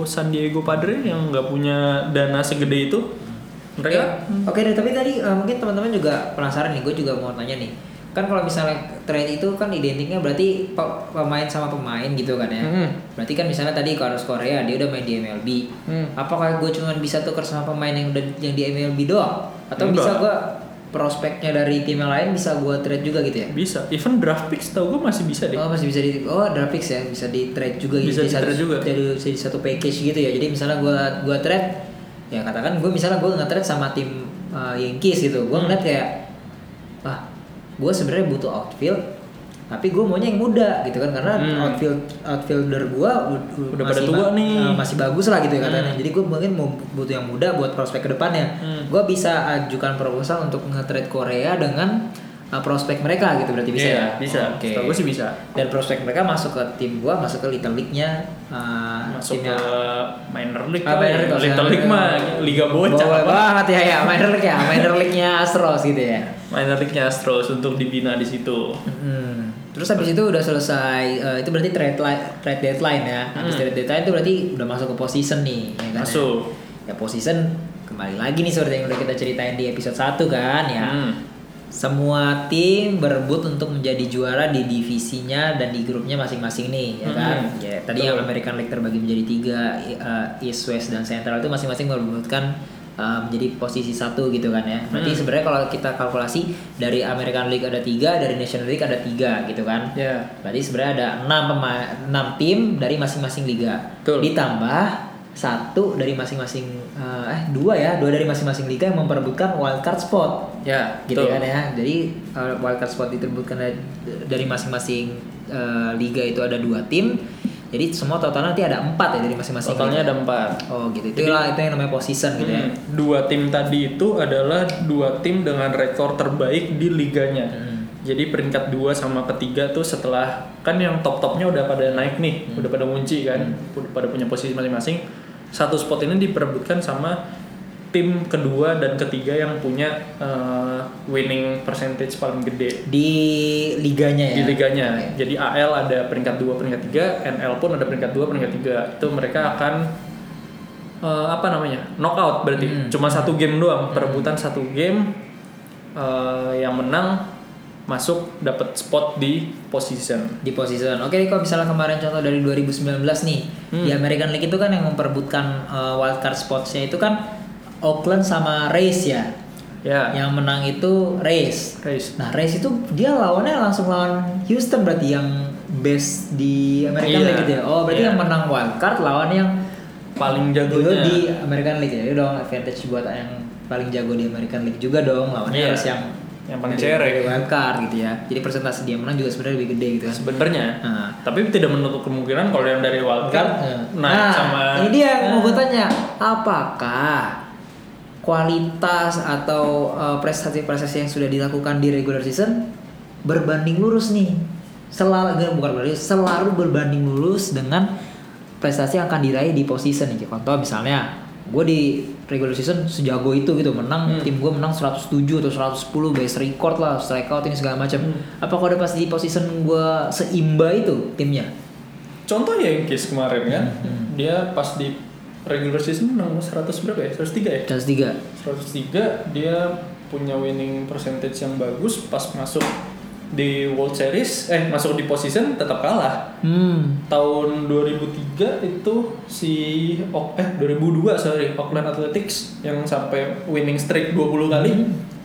San Diego Padre yang nggak punya dana segede itu mereka Ya, Oke deh, tapi tadi eh, mungkin teman-teman juga penasaran nih, gue juga mau tanya nih. Kan kalau misalnya trade itu kan identiknya berarti pe- pemain sama pemain gitu kan ya. Hmm. Berarti kan misalnya tadi Carlos Korea dia udah main di MLB. Hmm. Apakah gue cuma bisa tukar sama pemain yang udah yang di MLB doang? Atau Enggak. bisa gue prospeknya dari tim yang lain bisa gue trade juga gitu ya? bisa even draft picks tau gue masih bisa deh Oh masih bisa di oh draft picks ya bisa di trade juga Bisa jadi di-trade satu, juga. jadi, satu package gitu ya jadi misalnya gua gua trade ya katakan gue misalnya gue nge-trade sama tim uh, Yankees gitu gue Hmm. ngeliat kayak ah gue sebenarnya butuh outfield tapi gue maunya yang muda gitu kan karena Hmm. outfield outfielder gue Udah pada tua nih. eh, masih bagus lah gitu ya katanya Hmm. jadi gue mungkin mau butuh yang muda buat prospek ke depannya Hmm. gue bisa ajukan proposal untuk nge-trade Korea dengan uh, prospek mereka gitu berarti bisa Iya, ya bisa. oke Setahu gue sih bisa. dan prospek mereka masuk ke tim gue masuk ke Little League-nya uh, Masuk timnya ke minor league Ah, minor ya. league, Little league mah liga bocah. Boleh banget ya ya minor league ya minor league-nya Astros gitu ya Minor league-nya Astros untuk dibina di situ. Hmm. Terus habis itu udah selesai eh, itu berarti trade li- trade deadline ya. Habis Hmm. trade deadline itu berarti udah masuk ke position nih, ya kan? Masuk. Ya, position kembali lagi nih seperti yang udah kita ceritain di episode 1 kan ya. Hmm. Semua tim berebut untuk menjadi juara di divisinya dan di grupnya masing-masing nih, ya kan? Hmm. Ya, tadi yang American League terbagi menjadi tiga, eh, East, West, dan Central itu masing-masing merebutkan eh, menjadi posisi satu gitu kan ya. Berarti Hmm. sebenarnya kalau kita kalkulasi dari American League ada tiga, dari National League ada tiga gitu kan? Ya. Berarti sebenarnya ada enam enam tim dari masing-masing liga. Betul. Ditambah satu dari masing-masing eh, eh dua ya, dua dari masing-masing liga yang memperebutkan wildcard spot Ya, gitu betul. kan ya. Jadi uh, wildcard spot diperebutkan dari, dari masing-masing uh, liga itu ada dua tim. Jadi semua total nanti ada empat ya dari masing-masing. Totalnya liga. ada empat. Oh gitu. Itulah itu yang namanya position gitu ya. Hmm, Dua tim tadi itu adalah dua tim dengan rekor terbaik di liganya. Hmm. Jadi peringkat dua sama ketiga tuh setelah kan yang top topnya udah pada naik nih, Hmm. udah pada ngunci kan, udah pada punya posisi masing-masing. Satu spot ini diperebutkan sama tim kedua dan ketiga yang punya uh, winning percentage paling gede Di liganya ya. di liganya. Jadi AL ada peringkat 2, peringkat 3, NL pun ada peringkat 2, peringkat 3. Itu mereka akan eh, apa namanya? knockout berarti. Hmm. Cuma satu game doang, perebutan satu game eh, yang menang masuk dapat spot di position. di position. Oke, kalau misalnya kemarin contoh dari 2019 nih Hmm. di American League itu kan yang memperebutkan uh, wildcard spotsnya itu kan Oakland sama Rays ya. Ya. Yang menang itu Rays. Race. Nah Rays itu dia lawannya langsung lawan Houston berarti yang best di American Iya. League gitu ya. Oh berarti Iya. yang menang wildcard lawan yang Paling jagonya. di American League ya. Itu dong advantage buat yang paling jago di American League juga dong lawannya Iya. harus yang Yang paling cerek. dari wildcard gitu ya. Jadi persentase dia menang juga sebenarnya lebih gede gitu kan. Sebenarnya. Nah. Tapi tidak menutup kemungkinan kalau yang dari wildcard naik nah, sama ini dia yang mau gue tanya, apakah kualitas atau uh, prestasi-prestasi yang sudah dilakukan di regular season berbanding lurus nih? Selalu bukan berarti selalu berbanding lurus dengan prestasi yang akan diraih di position nih. Contoh misalnya, gue di regular season sejago itu gitu menang Hmm. tim gue menang 107 atau 110 base record lah strikeout ini segala macam. Hmm. Apakah udah pas di position gue seimba itu timnya? Contoh Yankees kemarin kan, Hmm. dia pas di regular season menang 100 berapa ya? 103 ya? Chance tiga. 103 dia punya winning percentage yang bagus pas masuk di World Series eh masuk di position tetap kalah. Hmm. tahun 2003 itu si oh, eh 2002 sorry Oakland Athletics yang sampai winning streak 20 kali.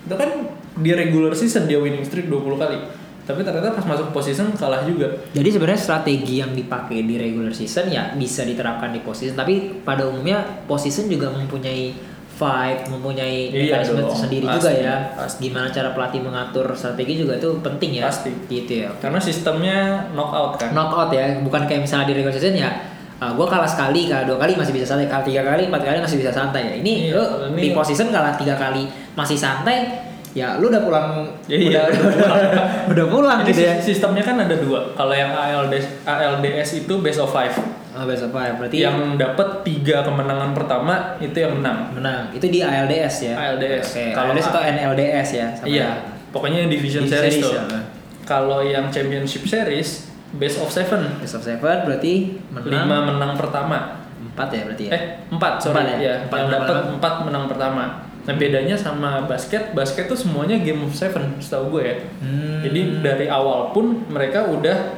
Itu kan di regular season dia winning streak 20 kali. Tapi ternyata pas masuk position kalah juga. Jadi sebenarnya strategi yang dipakai di regular season ya bisa diterapkan di position, tapi pada umumnya position juga mempunyai vibe, mempunyai Iya mekanisme dong, sendiri pasti, juga ya. pasti. Gimana cara pelatih mengatur strategi juga itu penting ya. Pasti. Gitu ya. karena sistemnya knockout kan Knockout ya, bukan kayak misalnya di regular season ya. gue kalah sekali, kalah dua kali masih bisa santai, kalah tiga kali, empat kali masih bisa santai ya. Ini Iya, lu kalau ini- di position kalah tiga kali masih santai, ya lu udah pulang, Ya, iya, udah, udah pulang. udah pulang gitu ya. sis- sistemnya kan ada dua. Kalau yang ALDS, ALDS itu best of five. Oh, best of five. Berarti Yang dapat tiga kemenangan pertama itu yang menang. menang. Itu di ALDS ya. ALDS. Oke, Kalau ALDS atau NLDS ya. sama Iya. ya. Pokoknya division Division series, series tuh. ya. Kalau yang championship series best of seven. Best of seven berarti menang Lima menang pertama. empat ya berarti ya. Eh empat sorry Empat ya? ya. Empat yang dapat empat menang pertama. Nah bedanya sama basket, basket tuh semuanya game of seven, setahu gue ya. Hmm. Jadi dari awal pun mereka udah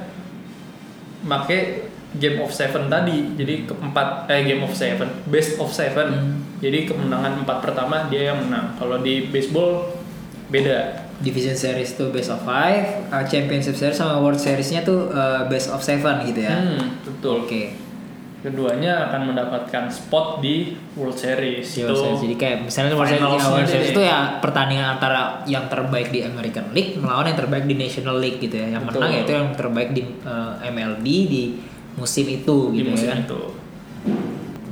make game of seven tadi. Jadi keempat eh game of seven, best of seven. Hmm. Jadi kemenangan empat pertama dia yang menang. Kalau di baseball beda. Division series tuh best of five, uh, championship series sama world seriesnya tuh uh, best of seven gitu ya. Hmm, betul. Oke. keduanya akan mendapatkan spot di World Series. Itu World Series. Jadi kayak misalnya World Series, ya, World. Series itu ya pertandingan antara yang terbaik di American League melawan yang terbaik di National League gitu ya. Yang Betul. menang yaitu yang terbaik di eh, MLB di musim itu di gitu musim ya kan. itu.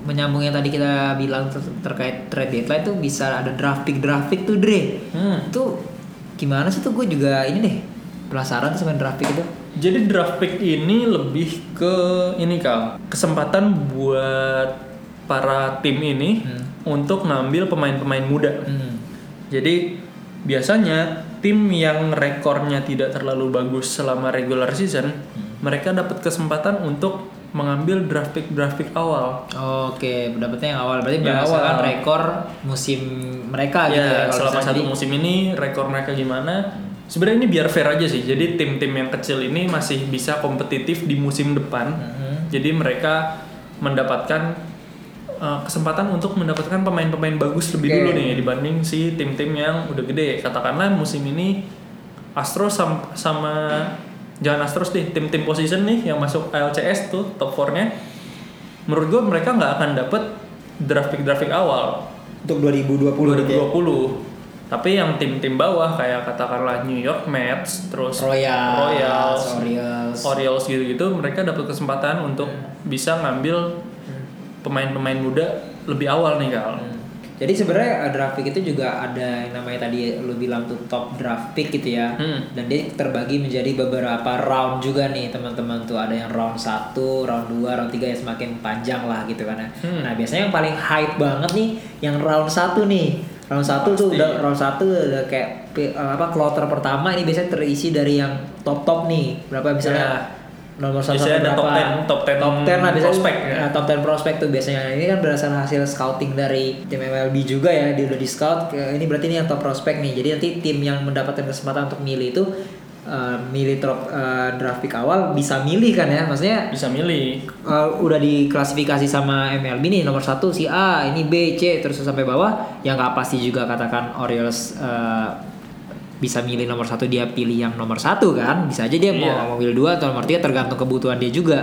Menyambung yang tadi kita bilang ter- terkait trade deadline tuh bisa ada draft pick draft pick tuh Dre. Hmm. Itu gimana sih tuh gue juga ini deh penasaran tuh sama draft pick itu. Jadi draft pick ini lebih ke ini kal kesempatan buat para tim ini Hmm. untuk ngambil pemain-pemain muda. Hmm. Jadi biasanya tim yang rekornya tidak terlalu bagus selama regular season, Hmm. Mereka dapat kesempatan untuk mengambil draft pick draft pick awal. Oke, pendapatnya yang awal berarti Yang berdasarkan awal. rekor musim mereka gitu ya. ya, kalau selama misalnya satu jadi- musim ini rekor mereka gimana? Sebenarnya ini biar fair aja sih. Jadi tim-tim yang kecil ini masih bisa kompetitif di musim depan. Mhm. Jadi mereka mendapatkan uh, kesempatan untuk mendapatkan pemain-pemain bagus lebih Oke. dulu nih dibanding si tim-tim yang udah gede. Katakanlah musim ini Astros sam- sama jangan Astros deh, tim-tim position nih yang masuk LCS tuh top 4-nya. Menurut gue mereka nggak akan dapet draft pick draft pick awal untuk 2020 gitu ya. 2020. Tapi yang tim-tim bawah kayak katakanlah New York Mets, terus Royals, Royals, Orioles. Orioles gitu-gitu, mereka dapat kesempatan untuk bisa ngambil pemain-pemain muda lebih awal nih kal. Hmm. Jadi sebenarnya uh, draft pick itu juga ada yang namanya tadi lu bilang tuh top draft pick gitu ya. Hmm. Dan dia terbagi menjadi beberapa round juga nih teman-teman tuh ada yang round 1, round 2, round 3 yang semakin panjang lah gitu kan ya. Hmm. Nah, biasanya yang paling hype banget nih yang round 1 nih. Round 1 tuh udah round 1 udah kayak uh, apa kloter pertama ini biasanya terisi dari yang top-top nih. Berapa misalnya Ya. Nomor satu Biasanya ada top? 10 top 10 top 10 lah biasanya prospek, ya. Nah, top 10 prospek tuh biasanya ini kan berdasarkan hasil scouting dari tim MLB juga ya dia udah di scout ini berarti ini yang top prospek nih jadi nanti tim yang mendapatkan kesempatan untuk milih itu eh, milih trop, eh, draft pick awal bisa milih kan ya maksudnya Bisa milih. eh, udah diklasifikasi sama MLB nih nomor satu si A ini B C terus sampai bawah yang nggak pasti juga katakan Orioles eh, bisa milih nomor satu dia pilih yang nomor satu kan bisa aja dia mau Iya. mau milih dua atau nomor tiga tergantung kebutuhan dia juga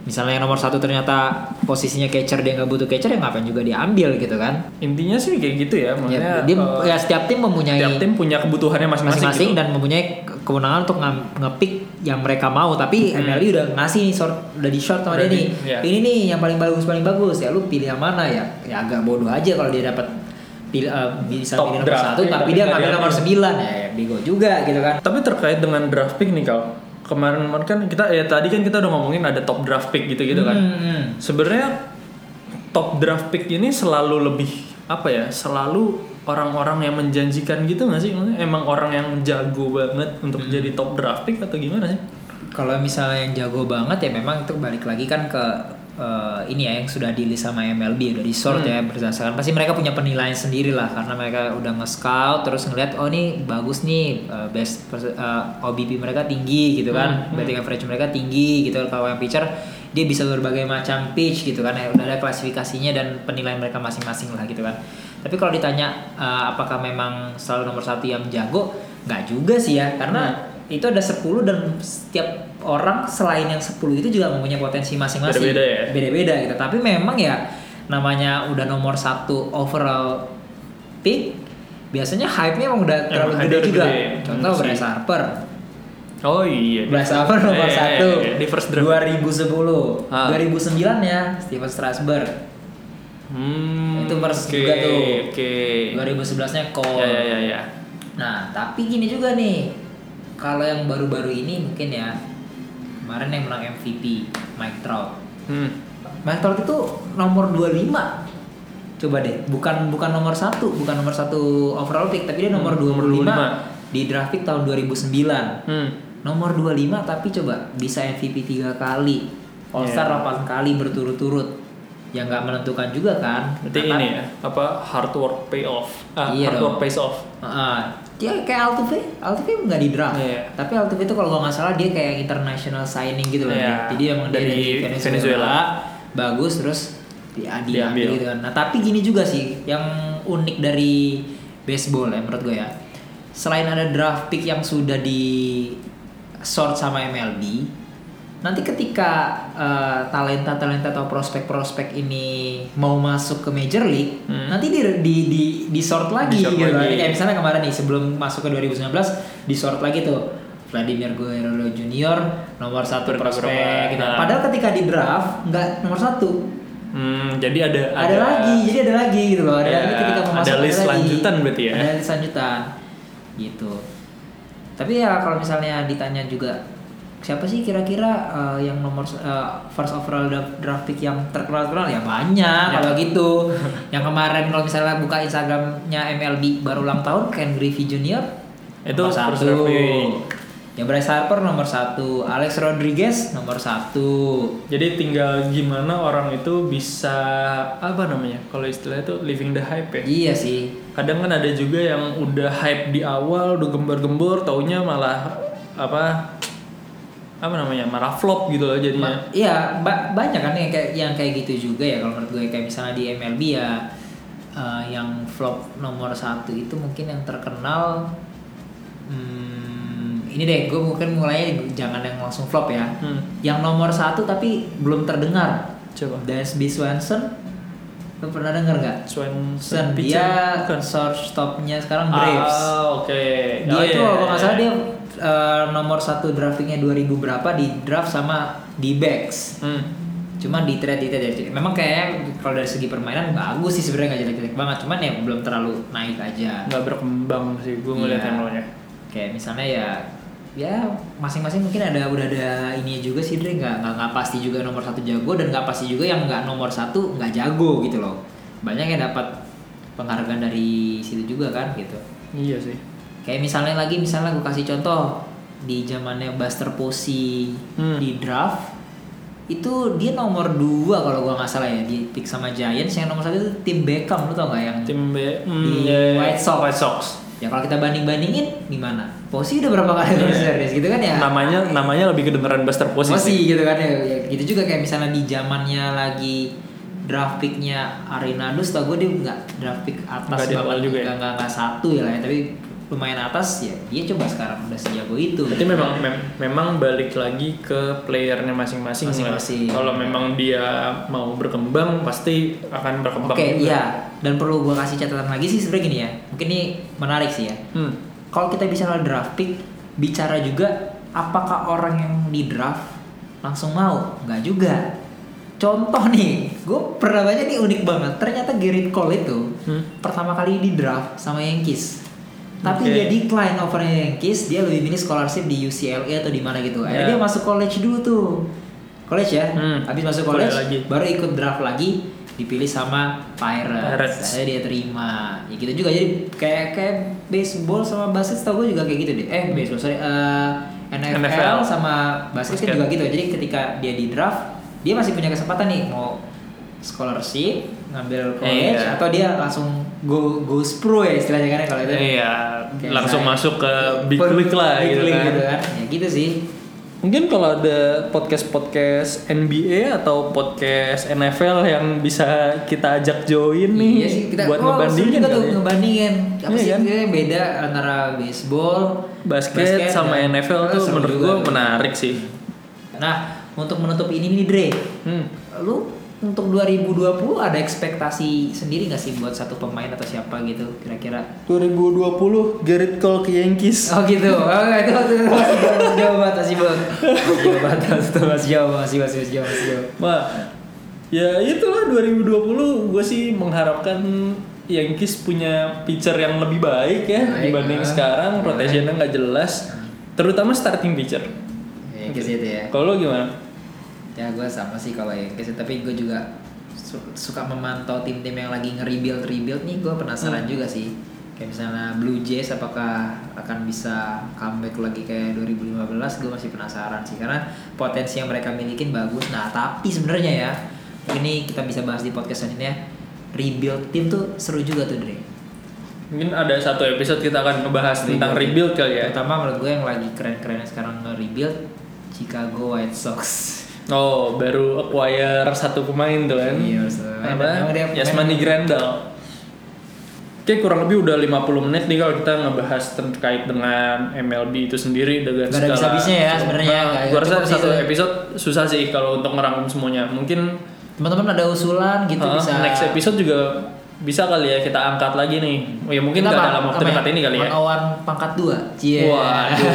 misalnya yang nomor satu ternyata posisinya catcher dia nggak butuh catcher ya ngapain juga diambil gitu kan Intinya sih kayak gitu ya, ya, maksudnya dia, eh, ya setiap tim mempunyai tiap tim punya kebutuhannya masing-masing. gitu. dan mempunyai ke- kewenangan untuk ngepick yang mereka mau tapi Hmm. MLB udah ngasih nih short udah di short sama dia nih iya. ini nih yang paling bagus paling bagus ya lu pilih yang mana ya ya agak bodoh aja kalau dia dapat pilih eh, bisa Top pilih nomor draft satu tapi dia ngambil nomor diambil. 9 ya, ya bego juga gitu kan Tapi terkait dengan draft pick nih kal, kemarin kemarin kan kita ya tadi kan kita udah ngomongin ada top draft pick gitu gitu kan. Hmm, hmm. Sebenarnya top draft pick ini selalu lebih apa ya? Selalu orang-orang yang menjanjikan gitu nggak sih? Maksudnya emang orang yang jago banget untuk Hmm. jadi top draft pick atau gimana sih? kalau misalnya yang jago banget ya memang itu balik lagi kan ke eh, ini ya yang sudah di list sama MLB udah di sort Hmm. ya berdasarkan pasti mereka punya penilaian sendiri lah karena mereka udah nge-scout terus ngeliat oh ini bagus nih eh, best pers- eh, OBP mereka tinggi gitu kan Hmm, batting average mereka tinggi gitu. Kalau yang pitcher dia bisa berbagai macam pitch gitu kan ya udah ada klasifikasinya dan penilaian mereka masing-masing lah gitu kan. Tapi kalau ditanya eh, apakah memang selalu nomor satu yang jago? Nggak juga sih ya karena itu ada 10 dan setiap orang selain yang 10 itu juga mempunyai potensi masing-masing. Beda-beda ya? Beda-beda gitu. Tapi memang ya namanya udah nomor satu overall pick biasanya hype-nya emang udah terlalu hype-nya gede juga. gede. Contoh Hmm, Bryce. Harper. Oh iya. Bryce Harper nomor Eh, satu. eh, di first draft. 2010. Ah. 2009 ya Steven Strasburg. Hmm, Itu first oke, juga tuh. Oke. 2011-nya Cole. Ya ya ya ya. Nah, tapi gini juga nih. Kalau yang baru-baru ini mungkin ya kemarin yang menang MVP Mike Trout. Hmm. Mike Trout itu nomor 25. Coba deh, bukan bukan nomor satu, bukan nomor satu overall pick, tapi dia nomor Hmm, nomor 25, di draft pick tahun 2009. Hmm. Nomor 25 tapi coba bisa MVP tiga kali, All Star Iya. 8 kali berturut-turut. Yang nggak menentukan juga kan. Berarti Nah, ini ya, apa hard work pay off. Ah, Iya hard dong. work pays off. Heeh. dia kayak Altuve, Altuve nggak di draft. Iya. Tapi Altuve itu kalau nggak salah dia kayak international signing gitu loh. Iya. Jadi emang Dari dari Venezuela, Venezuela. bagus terus dia diambil Diambil. gitu kan. Nah, tapi gini juga sih yang unik dari baseball ya menurut gue ya. Selain ada draft pick yang sudah di sort sama MLB, nanti ketika eh, talenta-talenta atau prospek-prospek ini mau masuk ke Major League, Hmm. nanti di di di, di sort lagi Di-sort gitu. lagi. Kayak misalnya kemarin nih sebelum masuk ke 2019 di sort lagi tuh Vladimir Guerrero Junior nomor satu Berapa- prospek gitu. Padahal ketika di draft nggak nomor satu, Hmm, jadi ada ada, lagi, jadi ada lagi gitu loh. Ada Ya, lagi ketika mau ada masuk list lagi. lanjutan berarti ya? Ada list lanjutan, gitu. Tapi ya kalau misalnya ditanya juga siapa sih kira-kira uh, yang nomor uh, first overall dra- draft pick yang terkenal terkenal ya banyak Ya. kalau gitu. yang kemarin kalau misalnya buka Instagramnya MLB baru ulang tahun Ken Griffey Jr. Itu nomor satu. Ya Bryce Harper nomor satu, Alex Rodriguez nomor satu. Jadi tinggal gimana orang itu bisa apa namanya? Kalau istilah itu living the hype ya. Iya sih. Kadang kan ada juga yang udah hype di awal, udah gembar-gembor, taunya malah apa? Apa namanya? Malah flop gitu loh jadinya. Iya, ba- banyak kan yang kayak yang kayak gitu juga ya kalau menurut gue kayak misalnya di MLB ya eh, yang flop nomor satu itu mungkin yang terkenal hmm, ini deh gue mungkin mulainya jangan yang langsung flop ya Hmm. yang nomor satu tapi belum terdengar Coba. Dansby Swanson lo pernah denger nggak? Swanson Dia bukan? shortstopnya sekarang Braves. Ah, oke. Dia Oh, itu iya, kalau nggak iya. salah dia eh, nomor satu draftingnya 2000 berapa di draft sama di backs. Hmm. Cuma di trade di trade memang kayaknya kalau dari segi permainan bagus sih sebenarnya nggak jelek-jelek banget. Cuman ya belum terlalu naik aja. nggak berkembang sih gue ngeliat Iya. handle-nya. Kayak misalnya ya ya masing-masing mungkin ada udah ada ini juga sih Dre nggak nggak pasti juga nomor satu jago dan nggak pasti juga yang nggak nomor satu nggak jago gitu loh banyak yang dapat penghargaan dari situ juga kan gitu Iya sih. Kayak misalnya lagi misalnya gue kasih contoh di zamannya Buster Posey Hmm. di draft itu dia nomor 2 kalau gua nggak salah ya di pick sama Giants yang nomor satu itu tim Beckham lu tau nggak yang Tim B hmm, Di iya, iya. White Sox. White Sox. ya kalau kita banding bandingin gimana Posey udah berapa kali World Series gitu kan ya Namanya namanya lebih kedengeran Buster Posey. Posey gitu kan ya. Ya, gitu juga kayak misalnya di zamannya lagi draft picknya Arenado setahu gue dia nggak draft pick atas Nggak juga ya? nggak nggak nggak satu ya lah ya tapi lumayan atas ya dia coba sekarang udah sejago itu Berarti memang mem- memang balik lagi ke playernya masing-masing. Masing-masing. Kalau memang dia mau berkembang pasti akan berkembang. Oke, juga. iya. Dan perlu gua kasih catatan lagi sih sebenarnya gini ya. Mungkin ini menarik sih ya. Hmm. Kalau kita bicara draft pick, bicara juga apakah orang yang di draft langsung mau? Nggak juga. Contoh nih, gue pernah baca nih unik banget. Ternyata Garrett Cole itu Hmm. pertama kali di draft sama Yankees. Tapi Oke. dia decline over Yankees, dia lebih milih scholarship di UCLA atau di mana gitu. Akhirnya Ya. dia masuk college dulu tuh. College ya. Hmm. Habis masuk college lagi. baru ikut draft lagi dipilih sama Pirates. Pirates. Akhirnya dia terima. Ya gitu juga jadi kayak kayak baseball sama basket tau gue juga kayak gitu deh. Eh baseball sorry eh, NFL, NFL. sama basket, kan Basket. juga gitu. Jadi ketika dia di draft dia masih punya kesempatan nih mau scholarship ngambil college Iya. atau dia langsung go go pro ya istilahnya kan kalau itu. Iya, langsung saya- masuk ke big Big league lah gitu league kan. gitu kan. Ya gitu sih. Mungkin kalau ada podcast-podcast NBA atau podcast NFL yang bisa kita ajak join nih iya sih kita buat oh, ngebandingin juga tuh ya. ngebandingin apa Iya sih kan? sebenarnya beda antara baseball basket, sama dan- NFL Oh, tuh menurut gue menarik sih. nah untuk menutup ini nih Dre Hmm. lu untuk 2020 ada ekspektasi sendiri gak sih buat satu pemain atau siapa gitu kira-kira 2020 Garrett Cole ke Yankees. oh gitu oh itu itu masih jauh banget masih jauh masih jauh banget masih masih jauh masih masih masih jauh masih jauh Wah, ya itulah 2020 gue sih mengharapkan Yankees punya pitcher yang lebih baik ya Baik, dibanding ah. sekarang rotationnya nggak jelas, terutama starting pitcher. ya gitu itu ya Kalau gimana? Ya gue sama sih kalau Yankees tapi gue juga su- suka memantau tim-tim yang lagi nge-rebuild rebuild nih. Gue penasaran Hmm. juga sih. Kayak misalnya Blue Jays apakah akan bisa comeback lagi kayak 2015 gue masih penasaran sih. Karena potensi yang mereka milikin bagus. Nah tapi sebenarnya ya ini kita bisa bahas di podcast selanjutnya. Rebuild tim tuh seru juga tuh Dre. Mungkin ada satu episode kita akan ngebahas tentang Rebuild. rebuild kali ya. terutama menurut gue yang lagi keren-keren sekarang nge-rebuild Chicago White Sox Oh, baru acquire satu pemain tuh kan? Iya. Apa? Yasmani Grandal. Oke kurang lebih udah 50 menit nih kalau kita ngebahas terkait dengan MLB itu sendiri dengan Gak ada bisa-bisanya ya sebenarnya, Nah, gua rasa satu episode susah sih kalau untuk ngerangkum semuanya. Mungkin Teman-teman ada usulan gitu uh, bisa. next episode juga bisa kali ya kita angkat lagi nih. Oh ya mungkin nggak dalam waktu apa dekat ini kali ya. One-on-one pangkat dua. Cie. Waduh.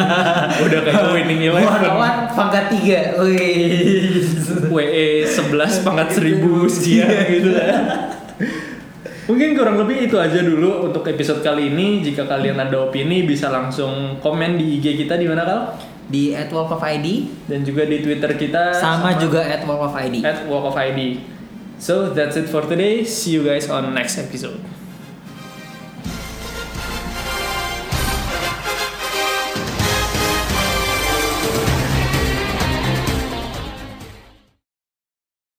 udah kayak winning eleven. One-on-one pangkat tiga. Wih. WE 11 pangkat 1000 sekian gitu lah. Mungkin kurang lebih itu aja dulu untuk episode kali ini. Jika kalian ada opini bisa langsung komen di IG kita di mana kal? Di at Walk of ID Dan juga di Twitter kita sama, juga at Walk So that's it for today. See you guys on next episode.